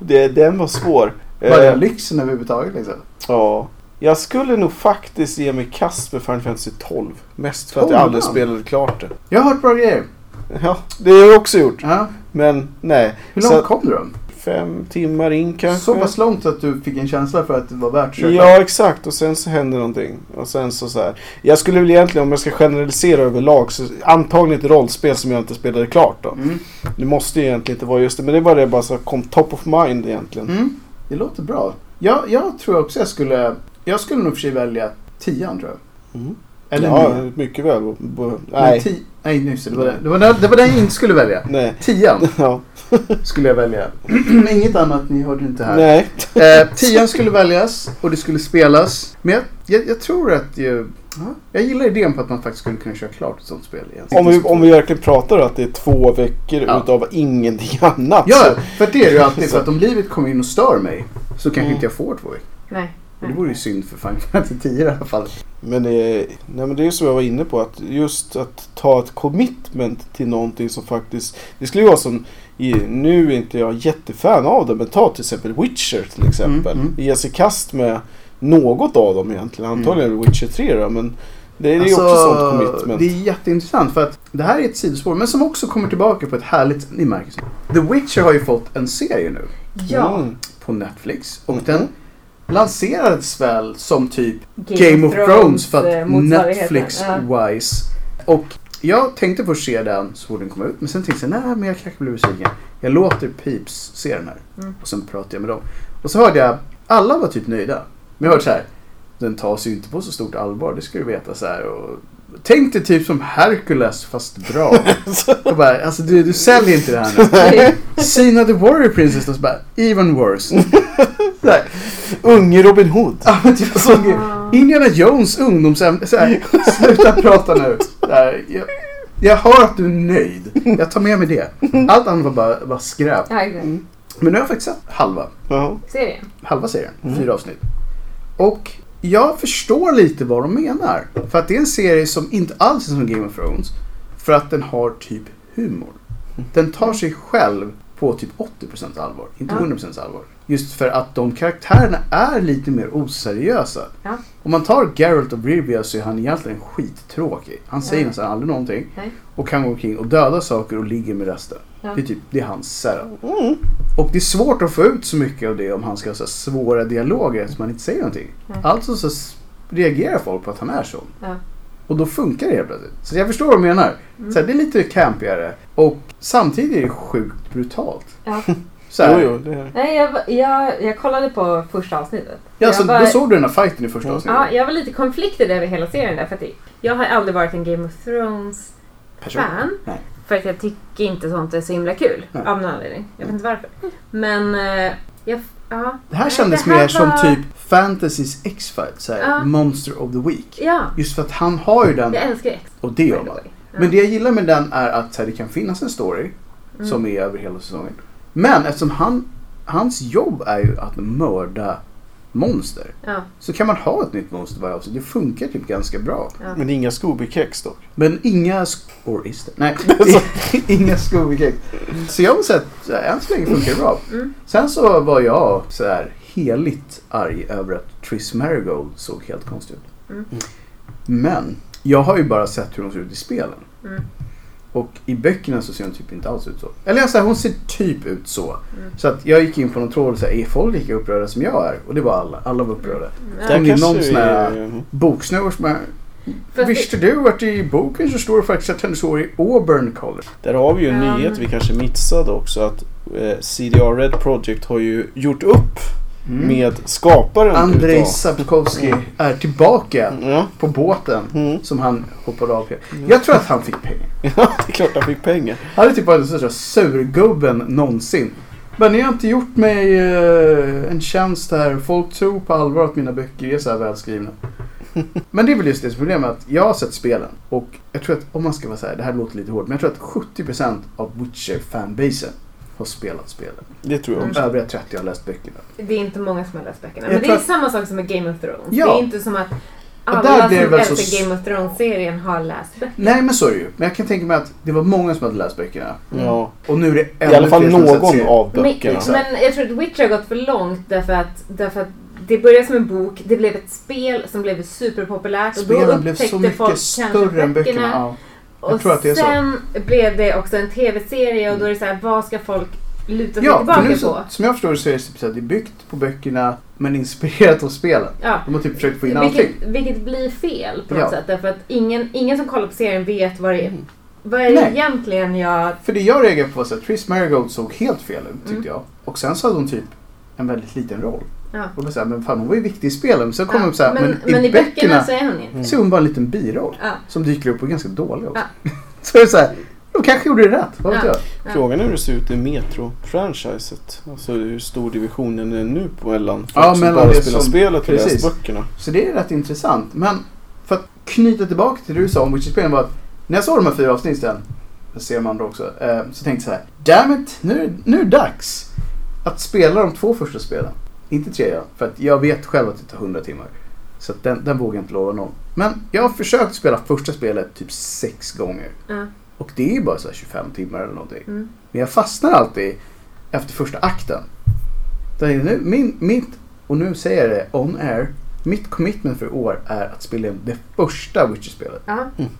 Speaker 1: det, den var svår.
Speaker 2: Vad är
Speaker 1: Eh,
Speaker 2: lyxen överhuvudtaget liksom?
Speaker 1: Ja. Jag skulle nog faktiskt ge mig kast med Final Fantasy 12. Mest för att
Speaker 2: 12,
Speaker 1: jag aldrig spelade klart det.
Speaker 2: Jag har hört bra grejer.
Speaker 1: Ja, det har jag också gjort.
Speaker 2: Ja.
Speaker 1: Men nej.
Speaker 2: Hur långt kom du då?
Speaker 1: Fem timmar in kanske.
Speaker 2: Så pass långt att du fick en känsla för att det var värt att köpa?
Speaker 1: Ja, exakt. Och sen så hände någonting. Och sen så så här. Jag skulle väl egentligen, om jag ska generalisera överlag, så antagligen ett rollspel som jag inte spelade klart då.
Speaker 2: Mm.
Speaker 1: Det måste ju egentligen inte vara just det, men det var det bara så kom top of mind egentligen.
Speaker 2: Mm. Det låter bra. Ja, jag tror också jag skulle... Jag skulle nog för sig välja tian tror jag.
Speaker 1: Mm.
Speaker 2: Eller
Speaker 1: ja,
Speaker 2: nian.
Speaker 1: mycket väl. B- Nej.
Speaker 2: Nej, just det. Det var, den- det, var den, det var den jag inte skulle välja.
Speaker 1: Nej.
Speaker 2: Tian
Speaker 1: Ja.
Speaker 2: Skulle jag välja. Inget annat, ni hörde inte här.
Speaker 1: Nej.
Speaker 2: Eh, tian skulle väljas och det skulle spelas. Men jag, jag, jag tror att ju, ja, jag gillar idén på att man faktiskt skulle kunna köra klart ett sånt spel igen.
Speaker 1: Om vi, om vi verkligen pratar att det är två veckor
Speaker 2: Ja.
Speaker 1: utav ingenting annat.
Speaker 2: Ja,
Speaker 1: så-
Speaker 2: för det är ju alltid. För att om livet kommer in och stör mig så kanske
Speaker 1: Mm.
Speaker 2: inte jag får två veckor.
Speaker 3: Nej.
Speaker 2: Och det vore ju synd för Final Fantasy 10 i alla fall.
Speaker 1: Men, det, nej, men det är ju som jag var inne på. att Just att ta ett commitment till någonting som faktiskt... Det skulle ju vara som... I, nu är inte jag jättefan av det. Men ta till exempel Witcher till exempel.
Speaker 2: Mm, mm.
Speaker 1: Ge sig i kast med något av dem egentligen. Antagligen Witcher 3 då. Men Det är ju
Speaker 2: Alltså,
Speaker 1: också sånt commitment.
Speaker 2: Det är jätteintressant för att det här är ett sidospår men som också kommer tillbaka på ett härligt, ni märker. The Witcher har ju fått en serie nu
Speaker 3: Ja.
Speaker 1: Mm.
Speaker 2: på Netflix och
Speaker 1: Mhm.
Speaker 2: den lanserades väl som typ Game, of Thrones för
Speaker 3: eh,
Speaker 2: att
Speaker 3: motsvarigheten.
Speaker 2: Netflix
Speaker 3: Ja.
Speaker 2: wise. Och jag tänkte först se den så fort den kom ut men sen tänkte jag nej men jag kanske blir besviken. Jag låter Peeps se den här
Speaker 3: Mm.
Speaker 2: och sen pratar jag med dem. Och så hörde jag, alla var typ nöjda. Men jag hörde så här, den tas ju inte på så stort allvar, det ska du veta så här. Och, tänk dig typ som Hercules fast bra. och bara, alltså du, du säljer inte det här nu. Sina the Warrior Princess och så bara, even worse.
Speaker 1: Unge Robin Hood.
Speaker 2: ja, men typ så,
Speaker 3: Ah.
Speaker 2: Indiana Jones ungdomsämne. Sluta prata nu. Här, jag, jag hör att du är nöjd. Jag tar med mig det. Allt annat var bara, bara skräp.
Speaker 3: Ja, exakt.
Speaker 2: Men nu har jag faktiskt sett halva.
Speaker 1: Jaha.
Speaker 3: Serien.
Speaker 2: Halva serien.
Speaker 1: Mm.
Speaker 2: Fyra avsnitt. Och jag förstår lite vad de menar. För att det är en serie som inte alls är som Game of Thrones. För att den har typ humor. Den tar sig själv på typ 80% allvar. Inte
Speaker 3: Ja.
Speaker 2: 100% allvar. Just för att de karaktärerna är lite mer oseriösa.
Speaker 3: Ja.
Speaker 2: Om man tar Geralt of Rivia så är han egentligen skittråkig. Han säger
Speaker 3: Ja.
Speaker 2: nästan aldrig någonting.
Speaker 3: Nej.
Speaker 2: Och kan gå omkring och döda saker och ligger med resten.
Speaker 3: Ja.
Speaker 2: Det är typ det är hans setup.
Speaker 1: Mm.
Speaker 2: Och det är svårt att få ut så mycket av det om han ska ha så svåra dialoger som han inte säger någonting.
Speaker 3: Nej.
Speaker 2: Alltså så reagerar folk på att han är så.
Speaker 3: Ja.
Speaker 2: Och då funkar det helt plötsligt. Så jag förstår vad du menar.
Speaker 3: Mm.
Speaker 2: Så här, det är lite campigare. Och samtidigt är det sjukt brutalt.
Speaker 3: Ja.
Speaker 2: Så här,
Speaker 1: Jo, jo, det.
Speaker 3: Nej, jag, jag, jag kollade på första avsnittet.
Speaker 2: Ja, så
Speaker 3: var-
Speaker 2: då såg du den här fighten i första
Speaker 1: Ja.
Speaker 2: avsnittet?
Speaker 3: Ja, jag var lite konfliktad över hela serien där. För att jag har aldrig varit en Game of Thrones
Speaker 2: Person.
Speaker 3: fan.
Speaker 2: Nej.
Speaker 3: För att jag tycker inte sånt är så himla kul.
Speaker 2: Nej.
Speaker 3: Av någon anledning. Jag vet inte varför. Men, eh, jag, ja.
Speaker 2: Det här kändes
Speaker 3: det här
Speaker 2: mer som
Speaker 3: var-
Speaker 2: typ Fantasys X-Fight. så här,
Speaker 3: Ja.
Speaker 2: Monster of the Week.
Speaker 3: Ja,
Speaker 2: Just för att han har ju den.
Speaker 3: jag älskar X.
Speaker 2: Och det gör man.
Speaker 3: Ja.
Speaker 2: Men det jag gillar med den är att här, det kan finnas en story.
Speaker 3: Mm.
Speaker 2: som är över hela säsongen. Men eftersom han, hans jobb är ju att mörda monster.
Speaker 3: Ja,
Speaker 2: Så kan man ha ett nytt monster varje avsnitt. Det funkar typ ganska bra.
Speaker 3: ja.
Speaker 1: Men inga Scooby-kex dock.
Speaker 2: Men inga... Or is det? Nej, inga Scooby-kex. Så jag har sett, så här, än så länge funkar det bra.
Speaker 3: Mm.
Speaker 2: Sen så var jag så här heligt arg över att Triss Marigold såg helt konstig ut.
Speaker 3: Mm.
Speaker 2: Men jag har ju bara sett hur hon ser ut i spelen.
Speaker 3: Mm.
Speaker 2: Och i böckerna så ser hon typ inte alls ut så. Eller jag säger hon ser typ ut så.
Speaker 3: Mm.
Speaker 2: Så att jag gick in på någon tråd och sa, är folk lika upprörda som jag är? Och det var alla. Alla var upprörda.
Speaker 3: Ja.
Speaker 2: Om det är någon sån här-
Speaker 1: är...
Speaker 2: Boksnurr som är, Visste du att i boken så står det faktiskt att hennes hår är Auburn color?
Speaker 1: Där har vi ju en nyhet vi kanske missade också. Att eh, CDR Red Project har ju gjort upp med skaparen
Speaker 2: Andrei
Speaker 1: utav-
Speaker 2: Sapkowski
Speaker 1: Mm.
Speaker 2: är tillbaka
Speaker 1: Ja.
Speaker 2: på båten
Speaker 1: Mm.
Speaker 2: som han hoppade av på. Jag tror att han fick pengar.
Speaker 1: ja, det är klart han fick pengar.
Speaker 2: Han hade typ varit den största surgubben någonsin. Men ni har inte gjort mig eh, en tjänst här. Folk tror på allvar att mina böcker är så här välskrivna. Men det är väl just det som är problemet. Att jag har sett spelen. Och jag tror att om man ska vara så här, det här låter lite hårt. Men jag tror att 70% av Witcher-fanbasen har spelat spelen.
Speaker 1: Det tror jag också.
Speaker 2: Övriga 30 har läst böckerna.
Speaker 3: Det är inte många som har läst böckerna.
Speaker 2: Jag
Speaker 3: Men det är
Speaker 2: att-
Speaker 3: samma sak som med Game of Thrones.
Speaker 2: Ja.
Speaker 3: Det är inte som att alla som
Speaker 2: väl så
Speaker 3: älskar
Speaker 2: s-
Speaker 3: Game of Thrones-serien har läst böckerna.
Speaker 2: Nej men så är det ju. Men jag kan tänka mig att det var många som hade läst böckerna.
Speaker 1: Ja.
Speaker 2: Och nu är det
Speaker 1: I
Speaker 2: ännu
Speaker 1: alla fall någon av
Speaker 3: Men,
Speaker 1: böckerna.
Speaker 2: Exakt.
Speaker 3: men jag tror att Witcher har gått för långt därför att, därför att det började som en bok, det blev ett spel som blev superpopulärt och då
Speaker 2: Spelen blev så
Speaker 3: upptäckte
Speaker 2: mycket
Speaker 3: folk
Speaker 2: större än böckerna.
Speaker 3: böckerna.
Speaker 2: Ja.
Speaker 3: Och
Speaker 2: så.
Speaker 3: sen blev det också en tv-serie och då är det så här, vad ska folk luta sig
Speaker 2: Ja,
Speaker 3: tillbaka
Speaker 2: nu,
Speaker 3: på?
Speaker 2: så, som jag förstår så är det typ så att det är byggt på böckerna men inspirerat av spelen.
Speaker 3: Ja.
Speaker 2: De har typ försökt få in allting.
Speaker 3: Vilket, blir fel på något
Speaker 2: Ja.
Speaker 3: sätt. Därför att ingen, ingen som kollar på serien vet vad det är. Vad är det
Speaker 2: Nej.
Speaker 3: egentligen jag...
Speaker 2: För det jag reagerade på var att Triss Marigold såg helt fel ut tyckte
Speaker 3: Mm.
Speaker 2: jag. Och sen så hade hon typ en väldigt liten roll.
Speaker 3: Ja.
Speaker 2: Och då jag, men fan hon var ju viktig i spelen. Så kom
Speaker 3: Ja,
Speaker 2: så här, men,
Speaker 3: men,
Speaker 2: i, böckerna
Speaker 3: så är hon ju.
Speaker 1: Mm.
Speaker 2: så är hon bara en liten biroll.
Speaker 3: Ja.
Speaker 2: Som dyker upp och är ganska dålig också. så är det så här, de kanske gjorde det rätt. Vad vet
Speaker 3: Ja.
Speaker 2: jag?
Speaker 3: Ja.
Speaker 1: Frågan är hur det ser ut i Metro-franchiset. Alltså hur stor divisionen är nu på mellan folk
Speaker 2: Ja,
Speaker 1: som
Speaker 2: mellan
Speaker 1: bara spelar
Speaker 2: som-
Speaker 1: spelet och
Speaker 2: precis.
Speaker 1: läser böckerna.
Speaker 2: Så det är rätt intressant. Men för att knyta tillbaka till det du sa om Witcher-spelen var att när jag såg de här fyra avsnitten, jag ser de andra också, eh, så tänkte jag så här. Damn it, nu, är- nu är det dags att spela de två första spelen. Inte tredje, för att jag vet själv att det tar 100 timmar. Så den, den vågar jag inte lova någon. Men jag har försökt spela första spelet typ sex gånger.
Speaker 3: Ja.
Speaker 2: Och det är ju bara så här 25 timmar eller någonting.
Speaker 3: Mm.
Speaker 2: Men jag fastnar alltid efter första akten. Nu, min, mitt, och nu säger jag det on air, Mitt commitment för år är att spela det första Witcher-spelet.
Speaker 3: Ja.
Speaker 1: Mm.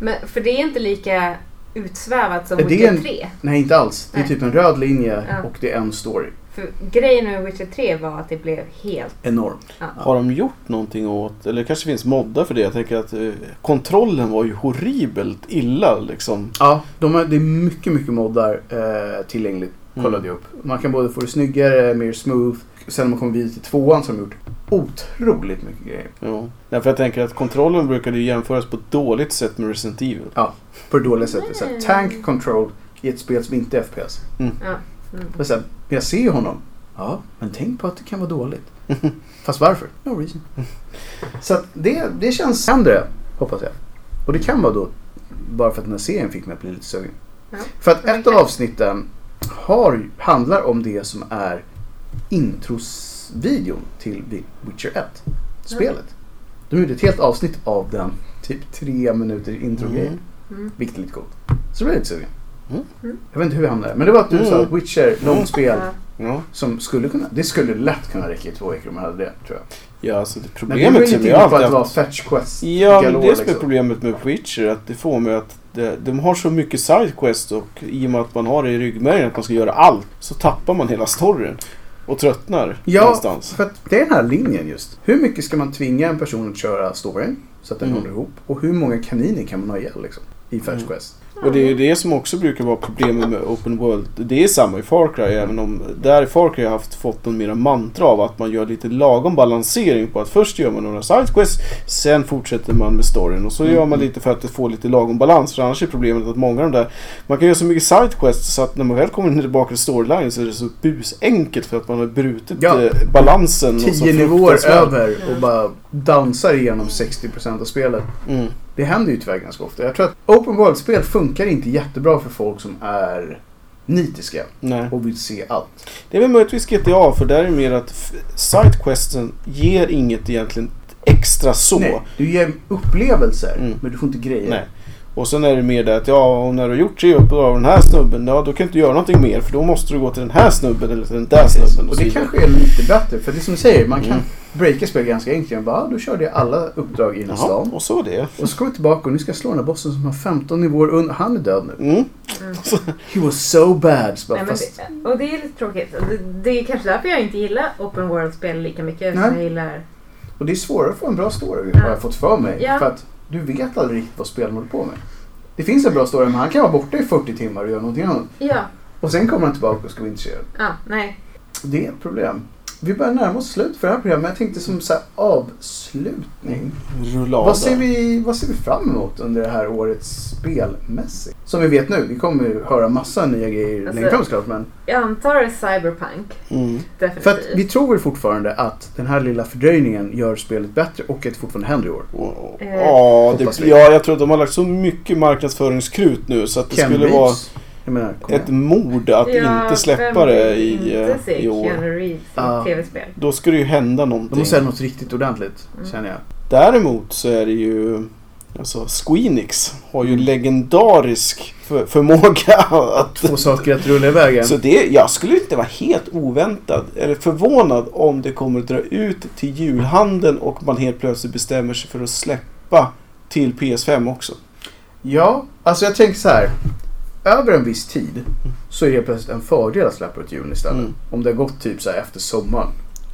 Speaker 3: Men, för det är inte lika utsvävat som Witcher
Speaker 2: en-
Speaker 3: 3.
Speaker 2: Nej, inte alls. Det är
Speaker 3: Nej.
Speaker 2: typ en röd linje
Speaker 3: Ja.
Speaker 2: och det är en story.
Speaker 3: För grejen med Witcher 3 var att det blev helt...
Speaker 2: Enorm.
Speaker 3: Ja.
Speaker 1: Har de gjort någonting åt, eller det kanske finns moddar för det. Jag tänker att eh, kontrollen var ju horribelt illa liksom.
Speaker 2: Ja, de har, det är mycket, mycket moddar eh, tillgängligt. Kollade
Speaker 1: Mm.
Speaker 2: jag upp. Man kan både få det snyggare, mer smooth. Sen när man kommer vidare till tvåan så har de gjort otroligt mycket grejer.
Speaker 1: Ja. Därför jag tänker att kontrollen brukade ju jämföras på ett dåligt sätt med Resident Evil.
Speaker 2: På det dåliga sättet. Så här,
Speaker 3: Mm.
Speaker 2: tank control i ett spel som inte är FPS.
Speaker 3: Ja. Mm.
Speaker 2: Men jag ser ju honom. Ja, men tänk på att det kan vara dåligt. Fast varför? No reason. Så att det, det känns ändå, hoppas jag. Och det kan vara då bara för att den här serien fick mig att bli lite sugen.
Speaker 3: Ja.
Speaker 2: För att ett av avsnitten har, handlar om det som är introsvideon till Witcher 1. Spelet. De gjorde ett helt avsnitt av den. Typ tre minuter intro-grej.
Speaker 1: Mm.
Speaker 3: Mm.
Speaker 2: Vilket är lite coolt. Så det blev jag lite sugen.
Speaker 1: Mm.
Speaker 3: Mm.
Speaker 2: Jag vet inte hur vi hamnade. Men det var att du
Speaker 1: Mm.
Speaker 2: sa att Witcher, långt
Speaker 1: Mm.
Speaker 2: spel.
Speaker 3: Ja.
Speaker 1: Ja,
Speaker 2: Som skulle kunna, det skulle lätt kunna räcka i två veckor om man hade det, tror jag.
Speaker 1: ja alltså det
Speaker 2: Men det
Speaker 1: problemet som jag
Speaker 2: på att
Speaker 1: alltid
Speaker 2: det var fetch quest.
Speaker 1: Ja, men det som är
Speaker 2: liksom.
Speaker 1: problemet med Witcher att det får mig att det, de har så mycket sidequest och i och med att man har det i ryggmärgen att man ska göra allt så tappar man hela storyn. Och tröttnar
Speaker 2: Ja,
Speaker 1: någonstans.
Speaker 2: för att det är den här linjen just. Hur mycket ska man tvinga en person att köra storyn så att den
Speaker 1: Mm.
Speaker 2: håller ihop? Och hur många kaniner kan man ha ihjäl liksom, i fetch
Speaker 1: Mm.
Speaker 2: quest?
Speaker 1: Och det är ju det som också brukar vara problemet med Open World. Det är samma i Far Cry även om där i Far Cry har haft fått en mera mantra av att man gör lite lagom balansering på att först gör man några sidequests sen fortsätter man med storyn och så
Speaker 2: Mm.
Speaker 1: gör man lite för att får lite lagom balans för annars är problemet att många av de där man kan göra så mycket sidequests så att när man väl kommer tillbaka till storyline så är det så busenkelt för att man har brutit
Speaker 2: Ja.
Speaker 1: eh, balansen. och så
Speaker 2: Tio nivåer över och bara dansar igenom 60% av spelet.
Speaker 1: Mm.
Speaker 2: Det händer ju tyvärr ganska ofta. Jag tror att Open World-spel funkar inte jättebra för folk som är nitiska
Speaker 1: Nej.
Speaker 2: och vill se allt.
Speaker 1: Det är väl möjligtvis GTA för där är det mer att sidequesten ger inget egentligen extra så.
Speaker 2: Nej, du ger upplevelser
Speaker 1: Mm.
Speaker 2: men du får inte grejer.
Speaker 1: Nej. Och sen är det mer det att ja, och när du har gjort tre uppdrag av den här snubben, ja då kan du inte göra någonting mer för då måste du gå till den här snubben eller till den där
Speaker 2: Precis.
Speaker 1: snubben.
Speaker 2: Och
Speaker 1: så
Speaker 2: det
Speaker 1: vidare.
Speaker 2: kanske är lite bättre för det är som du säger, man kan
Speaker 1: Mm.
Speaker 2: breaka spel ganska enkelt. Jag bara, då körde jag alla uppdrag i den stan.
Speaker 1: och så det.
Speaker 2: Och så kommer jag tillbaka och nu ska jag slå den här bossen som har 15 nivåer under. Han är död nu.
Speaker 1: Mm.
Speaker 3: Mm.
Speaker 2: He was so bad. Så bara,
Speaker 3: Nej,
Speaker 2: fast,
Speaker 3: det, och det är lite tråkigt. Och Det, det är kanske därför jag inte gillar open world-spel lika mycket
Speaker 2: Nej.
Speaker 3: som jag gillar...
Speaker 2: och det är svårare att få en bra story
Speaker 3: Ja.
Speaker 2: har jag fått för mig.
Speaker 3: Ja.
Speaker 2: För att du vet aldrig riktigt vad spelen håller på med. Det finns en bra story men han kan vara borta i 40 timmar och göra någonting annat.
Speaker 3: Ja,
Speaker 2: Och sen kommer han tillbaka och ska vara intresserad.
Speaker 3: ja, nej.
Speaker 2: Det är ett problem. Vi börjar närma oss slut för det här programmet. Men jag tänkte som så här avslutning.
Speaker 1: Rullada.
Speaker 2: Vad ser, vi, vad ser vi fram emot under det här året spelmässigt? Som vi vet nu, vi kommer ju höra massa nya grejer
Speaker 3: Alltså-
Speaker 2: längre fram såklart. Men
Speaker 3: Jag antar cyberpunk.
Speaker 1: Mm.
Speaker 3: Definitivt.
Speaker 2: för att vi tror väl fortfarande att den här lilla fördröjningen gör spelet bättre och att det fortfarande händer i år.
Speaker 1: Och-
Speaker 3: Eh,
Speaker 1: Ja, det, ja, jag tror att de har lagt så mycket marknadsföringskrut nu så att det
Speaker 2: Ken
Speaker 1: skulle vara
Speaker 2: Reeves, jag menar,
Speaker 1: ett
Speaker 2: igen.
Speaker 1: mord att
Speaker 3: Ja,
Speaker 1: inte släppa det i, eh,
Speaker 3: inte se
Speaker 1: i år.
Speaker 3: Reeves
Speaker 2: Ja.
Speaker 3: tv-spel.
Speaker 1: Då ska det ju hända någonting.
Speaker 2: De måste säga något riktigt ordentligt,
Speaker 3: Mm.
Speaker 2: känner jag.
Speaker 1: Däremot så är det ju Alltså Squeenix har ju legendarisk för, förmåga att...
Speaker 2: Få saker att rulla iväg.
Speaker 1: Så det, jag skulle inte vara helt oväntad eller förvånad om det kommer dra ut till julhandeln och man helt plötsligt bestämmer sig för att släppa till PS5 också.
Speaker 2: Ja, alltså jag tänker så här. Över en viss tid så är det plötsligt en fördel att släppa ett jul istället.
Speaker 1: Mm.
Speaker 2: Om det har gått typ så efter sommaren.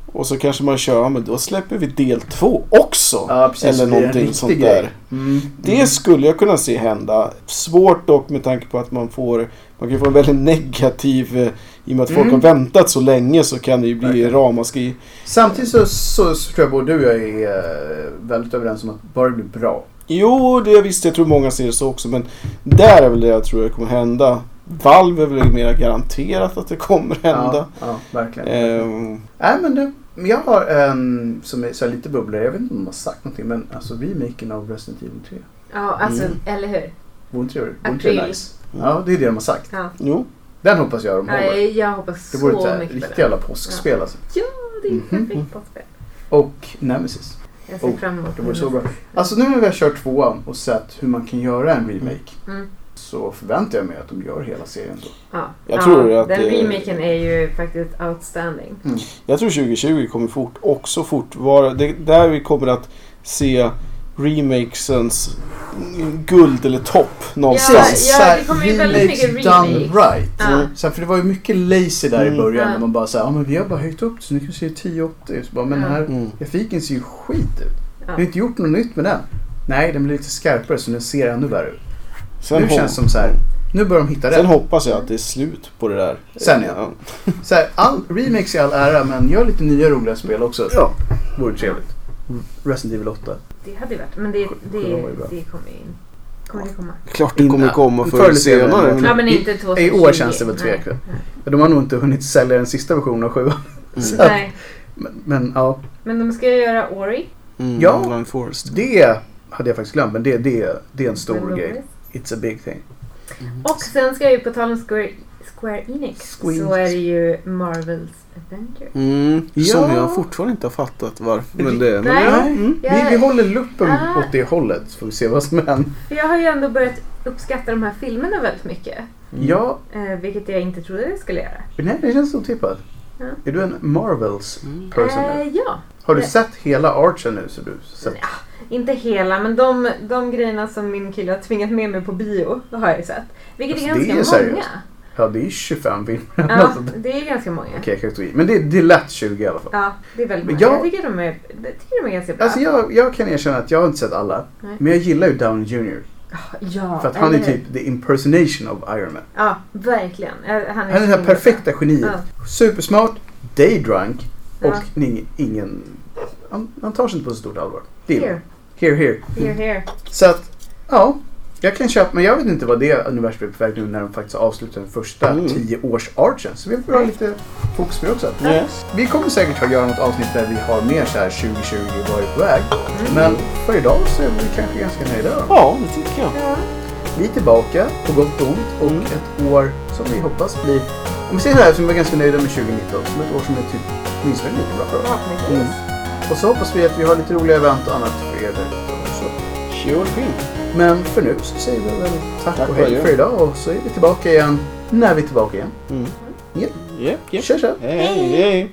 Speaker 1: Och så kanske man kör, men då släpper vi del två också.
Speaker 2: Ja, precis.
Speaker 1: Eller någonting sånt där.
Speaker 2: Mm.
Speaker 1: Det skulle jag kunna se hända. Svårt dock med tanke på att man får Man kan få en väldigt negativ eh, I och med att folk
Speaker 2: Mm.
Speaker 1: har väntat så länge så kan det ju bli ramaskri.
Speaker 2: Samtidigt så, så, så tror jag både du och jag är eh, väldigt överens om att bara det blir bra.
Speaker 1: Jo, det visst. Jag tror många ser det så också. Men där är väl det jag tror det kommer hända. Valve är väl mer garanterat att det kommer hända.
Speaker 2: Ja, ja verkligen.
Speaker 1: Ehm,
Speaker 2: Nej men men jag har en som är så här lite bubblare. Jag vet inte om de har sagt någonting men alltså remaken av Resident Evil 3.
Speaker 3: Ja, alltså,
Speaker 1: Mm.
Speaker 3: eller hur?
Speaker 2: Vore inte det, vore nice? Ja, det är det de har sagt.
Speaker 3: Ja.
Speaker 1: jo.
Speaker 2: Den hoppas jag de håller.
Speaker 3: Nej, jag hoppas
Speaker 2: Det vore ett så
Speaker 3: mycket på
Speaker 2: riktigt
Speaker 3: det.
Speaker 2: jävla påskspel alltså.
Speaker 3: Ja, det är
Speaker 2: Mhm.
Speaker 3: perfekt påskspel.
Speaker 2: Och Nemesis.
Speaker 3: Jag ser
Speaker 2: Oh,
Speaker 3: fram emot
Speaker 2: det vore så bra. Alltså nu när vi har kört tvåan och sett hur man kan göra en remake.
Speaker 3: Mm.
Speaker 2: så förväntar jag mig att de gör hela serien så.
Speaker 3: Ja.
Speaker 1: Jag
Speaker 3: ja,
Speaker 1: tror att
Speaker 3: Den
Speaker 1: det-
Speaker 3: remaken är ju faktiskt outstanding.
Speaker 1: Jag tror 2020 kommer fort, också fort vara det, där vi kommer att se remakesens guld eller topp någonstans.
Speaker 3: Ja,
Speaker 2: här,
Speaker 3: det kommer ju väldigt
Speaker 2: remakes
Speaker 3: mycket
Speaker 2: done
Speaker 3: remakes.
Speaker 2: right.
Speaker 3: Ja.
Speaker 2: Så här, för det var ju mycket lazy där
Speaker 1: Mm.
Speaker 2: i början.
Speaker 3: Ja.
Speaker 2: När man bara säger ja men vi har bara höjt upp det så ni kan se 1080. Så bara, men
Speaker 3: Ja.
Speaker 2: här,
Speaker 1: Mm.
Speaker 2: grafiken ser ju skit ut.
Speaker 3: Ja.
Speaker 2: Vi har inte gjort något nytt med den. Nej, den blir lite skarpare så den ser ännu värre ut.
Speaker 1: Sen
Speaker 2: nu känns det som så här, nu börjar de hitta
Speaker 1: Sen
Speaker 2: rätt.
Speaker 1: hoppas jag att det är slut på det där.
Speaker 2: Sen, ja. Så här, all, remakes i all ära, men gör lite nya roliga spel också.
Speaker 1: Ja.
Speaker 2: Vore trevligt. Resident Evil 8.
Speaker 3: Det hade varit, men det, det,
Speaker 2: bra.
Speaker 3: det kommer ju in. Kommer det komma?
Speaker 1: Klart det kommer komma
Speaker 2: förr eller senare. Mm.
Speaker 3: Ja men
Speaker 2: I-
Speaker 3: inte 2020.
Speaker 2: I år känns det väl tveksamt. De har nog inte hunnit sälja den sista versionen av 7
Speaker 1: Mm.
Speaker 3: Nej.
Speaker 2: men, men ja,
Speaker 3: Men de ska ju göra Ori.
Speaker 1: Mm,
Speaker 2: Ja. Det hade jag faktiskt glömt. Men det, det, det är en stor grej. It's a big thing.
Speaker 3: Och sen ska ju på tal om Square, Square Enix
Speaker 2: Squeenix.
Speaker 3: så är det ju Marvels Avengers.
Speaker 1: Mm,
Speaker 2: Ja.
Speaker 1: Som jag fortfarande inte har fattat varför. Men det, men
Speaker 3: Nej.
Speaker 1: ja, mm.
Speaker 2: Vi, vi håller luppen
Speaker 3: Ah.
Speaker 2: åt det hållet så får vi se vad som händer.
Speaker 3: Jag har ju ändå börjat uppskatta de här filmerna väldigt mycket.
Speaker 1: Mm.
Speaker 2: Ja,
Speaker 3: Eh, vilket jag inte trodde jag skulle göra.
Speaker 2: nej, det känns otippat.
Speaker 3: Ja.
Speaker 2: Är du en Marvels
Speaker 1: Mm.
Speaker 2: person?
Speaker 3: Eh, ja,
Speaker 2: Har du
Speaker 3: nej.
Speaker 2: sett hela Archen nu? Så du sett?
Speaker 3: Ja, inte hela men de, de grejerna som min kille har tvingat med mig på bio det har jag ju sett. Vilket
Speaker 2: Alltså,
Speaker 3: är
Speaker 2: det
Speaker 3: ganska
Speaker 2: är
Speaker 3: många.
Speaker 2: seriöst. Ja, det är 25 filmer.
Speaker 3: Ja,
Speaker 2: Alltså, det-
Speaker 3: är ganska många.
Speaker 2: Okej, i. Men det, det är lätt 20 i alla fall.
Speaker 3: Ja, det är väldigt många.
Speaker 2: jag-
Speaker 3: Jag, tycker, de är, jag tycker de är ganska bra.
Speaker 2: Alltså jag, jag kan erkänna att jag har inte sett alla.
Speaker 3: Nej.
Speaker 2: Men jag gillar ju Downey Jr.
Speaker 3: ja,
Speaker 2: För att han är
Speaker 3: hur?
Speaker 2: typ the impersonation of Iron Man.
Speaker 3: Ja, verkligen. Eh, Han är,
Speaker 2: Han är det här perfekta geniet.
Speaker 3: Ja.
Speaker 2: Supersmart, daydrunk och
Speaker 3: Ja.
Speaker 2: ingen... ingen han, han tar sig inte på så stort allvar. Det gillar
Speaker 3: Here.
Speaker 2: Here, here.
Speaker 3: here, here.
Speaker 2: Så att, ja. Jag kan köpa, men jag vet inte vad det universum är på väg nu när de faktiskt avslutar den första
Speaker 1: Mm.
Speaker 2: 10 års archen. Så vi får ha lite fokus på det också.
Speaker 1: Yes.
Speaker 2: Vi kommer säkert att göra något avsnitt där vi har mer så här 2020 vad är på väg.
Speaker 3: Mm.
Speaker 2: Men för idag så är vi kanske ganska nöjda.
Speaker 1: Ja, det tycker jag.
Speaker 3: Ja.
Speaker 2: Vi är tillbaka på gott och ont och
Speaker 1: Mm.
Speaker 2: ett år som vi hoppas blir, om vi säger så här, som vi var ganska nöjda med 2019, som ett år som är typ minst lika bra för oss. Mm. Och så hoppas vi att vi har lite roliga event och annat för er där ute också.
Speaker 1: Sure thing.
Speaker 2: Men för nu så säger vi väl tack,
Speaker 1: Tack
Speaker 2: och hej för idag och så är vi tillbaka igen när vi är tillbaka igen.
Speaker 1: Mm.
Speaker 2: Ja.
Speaker 1: Yep, yep.
Speaker 2: Kör, kör!
Speaker 1: Hej, hej.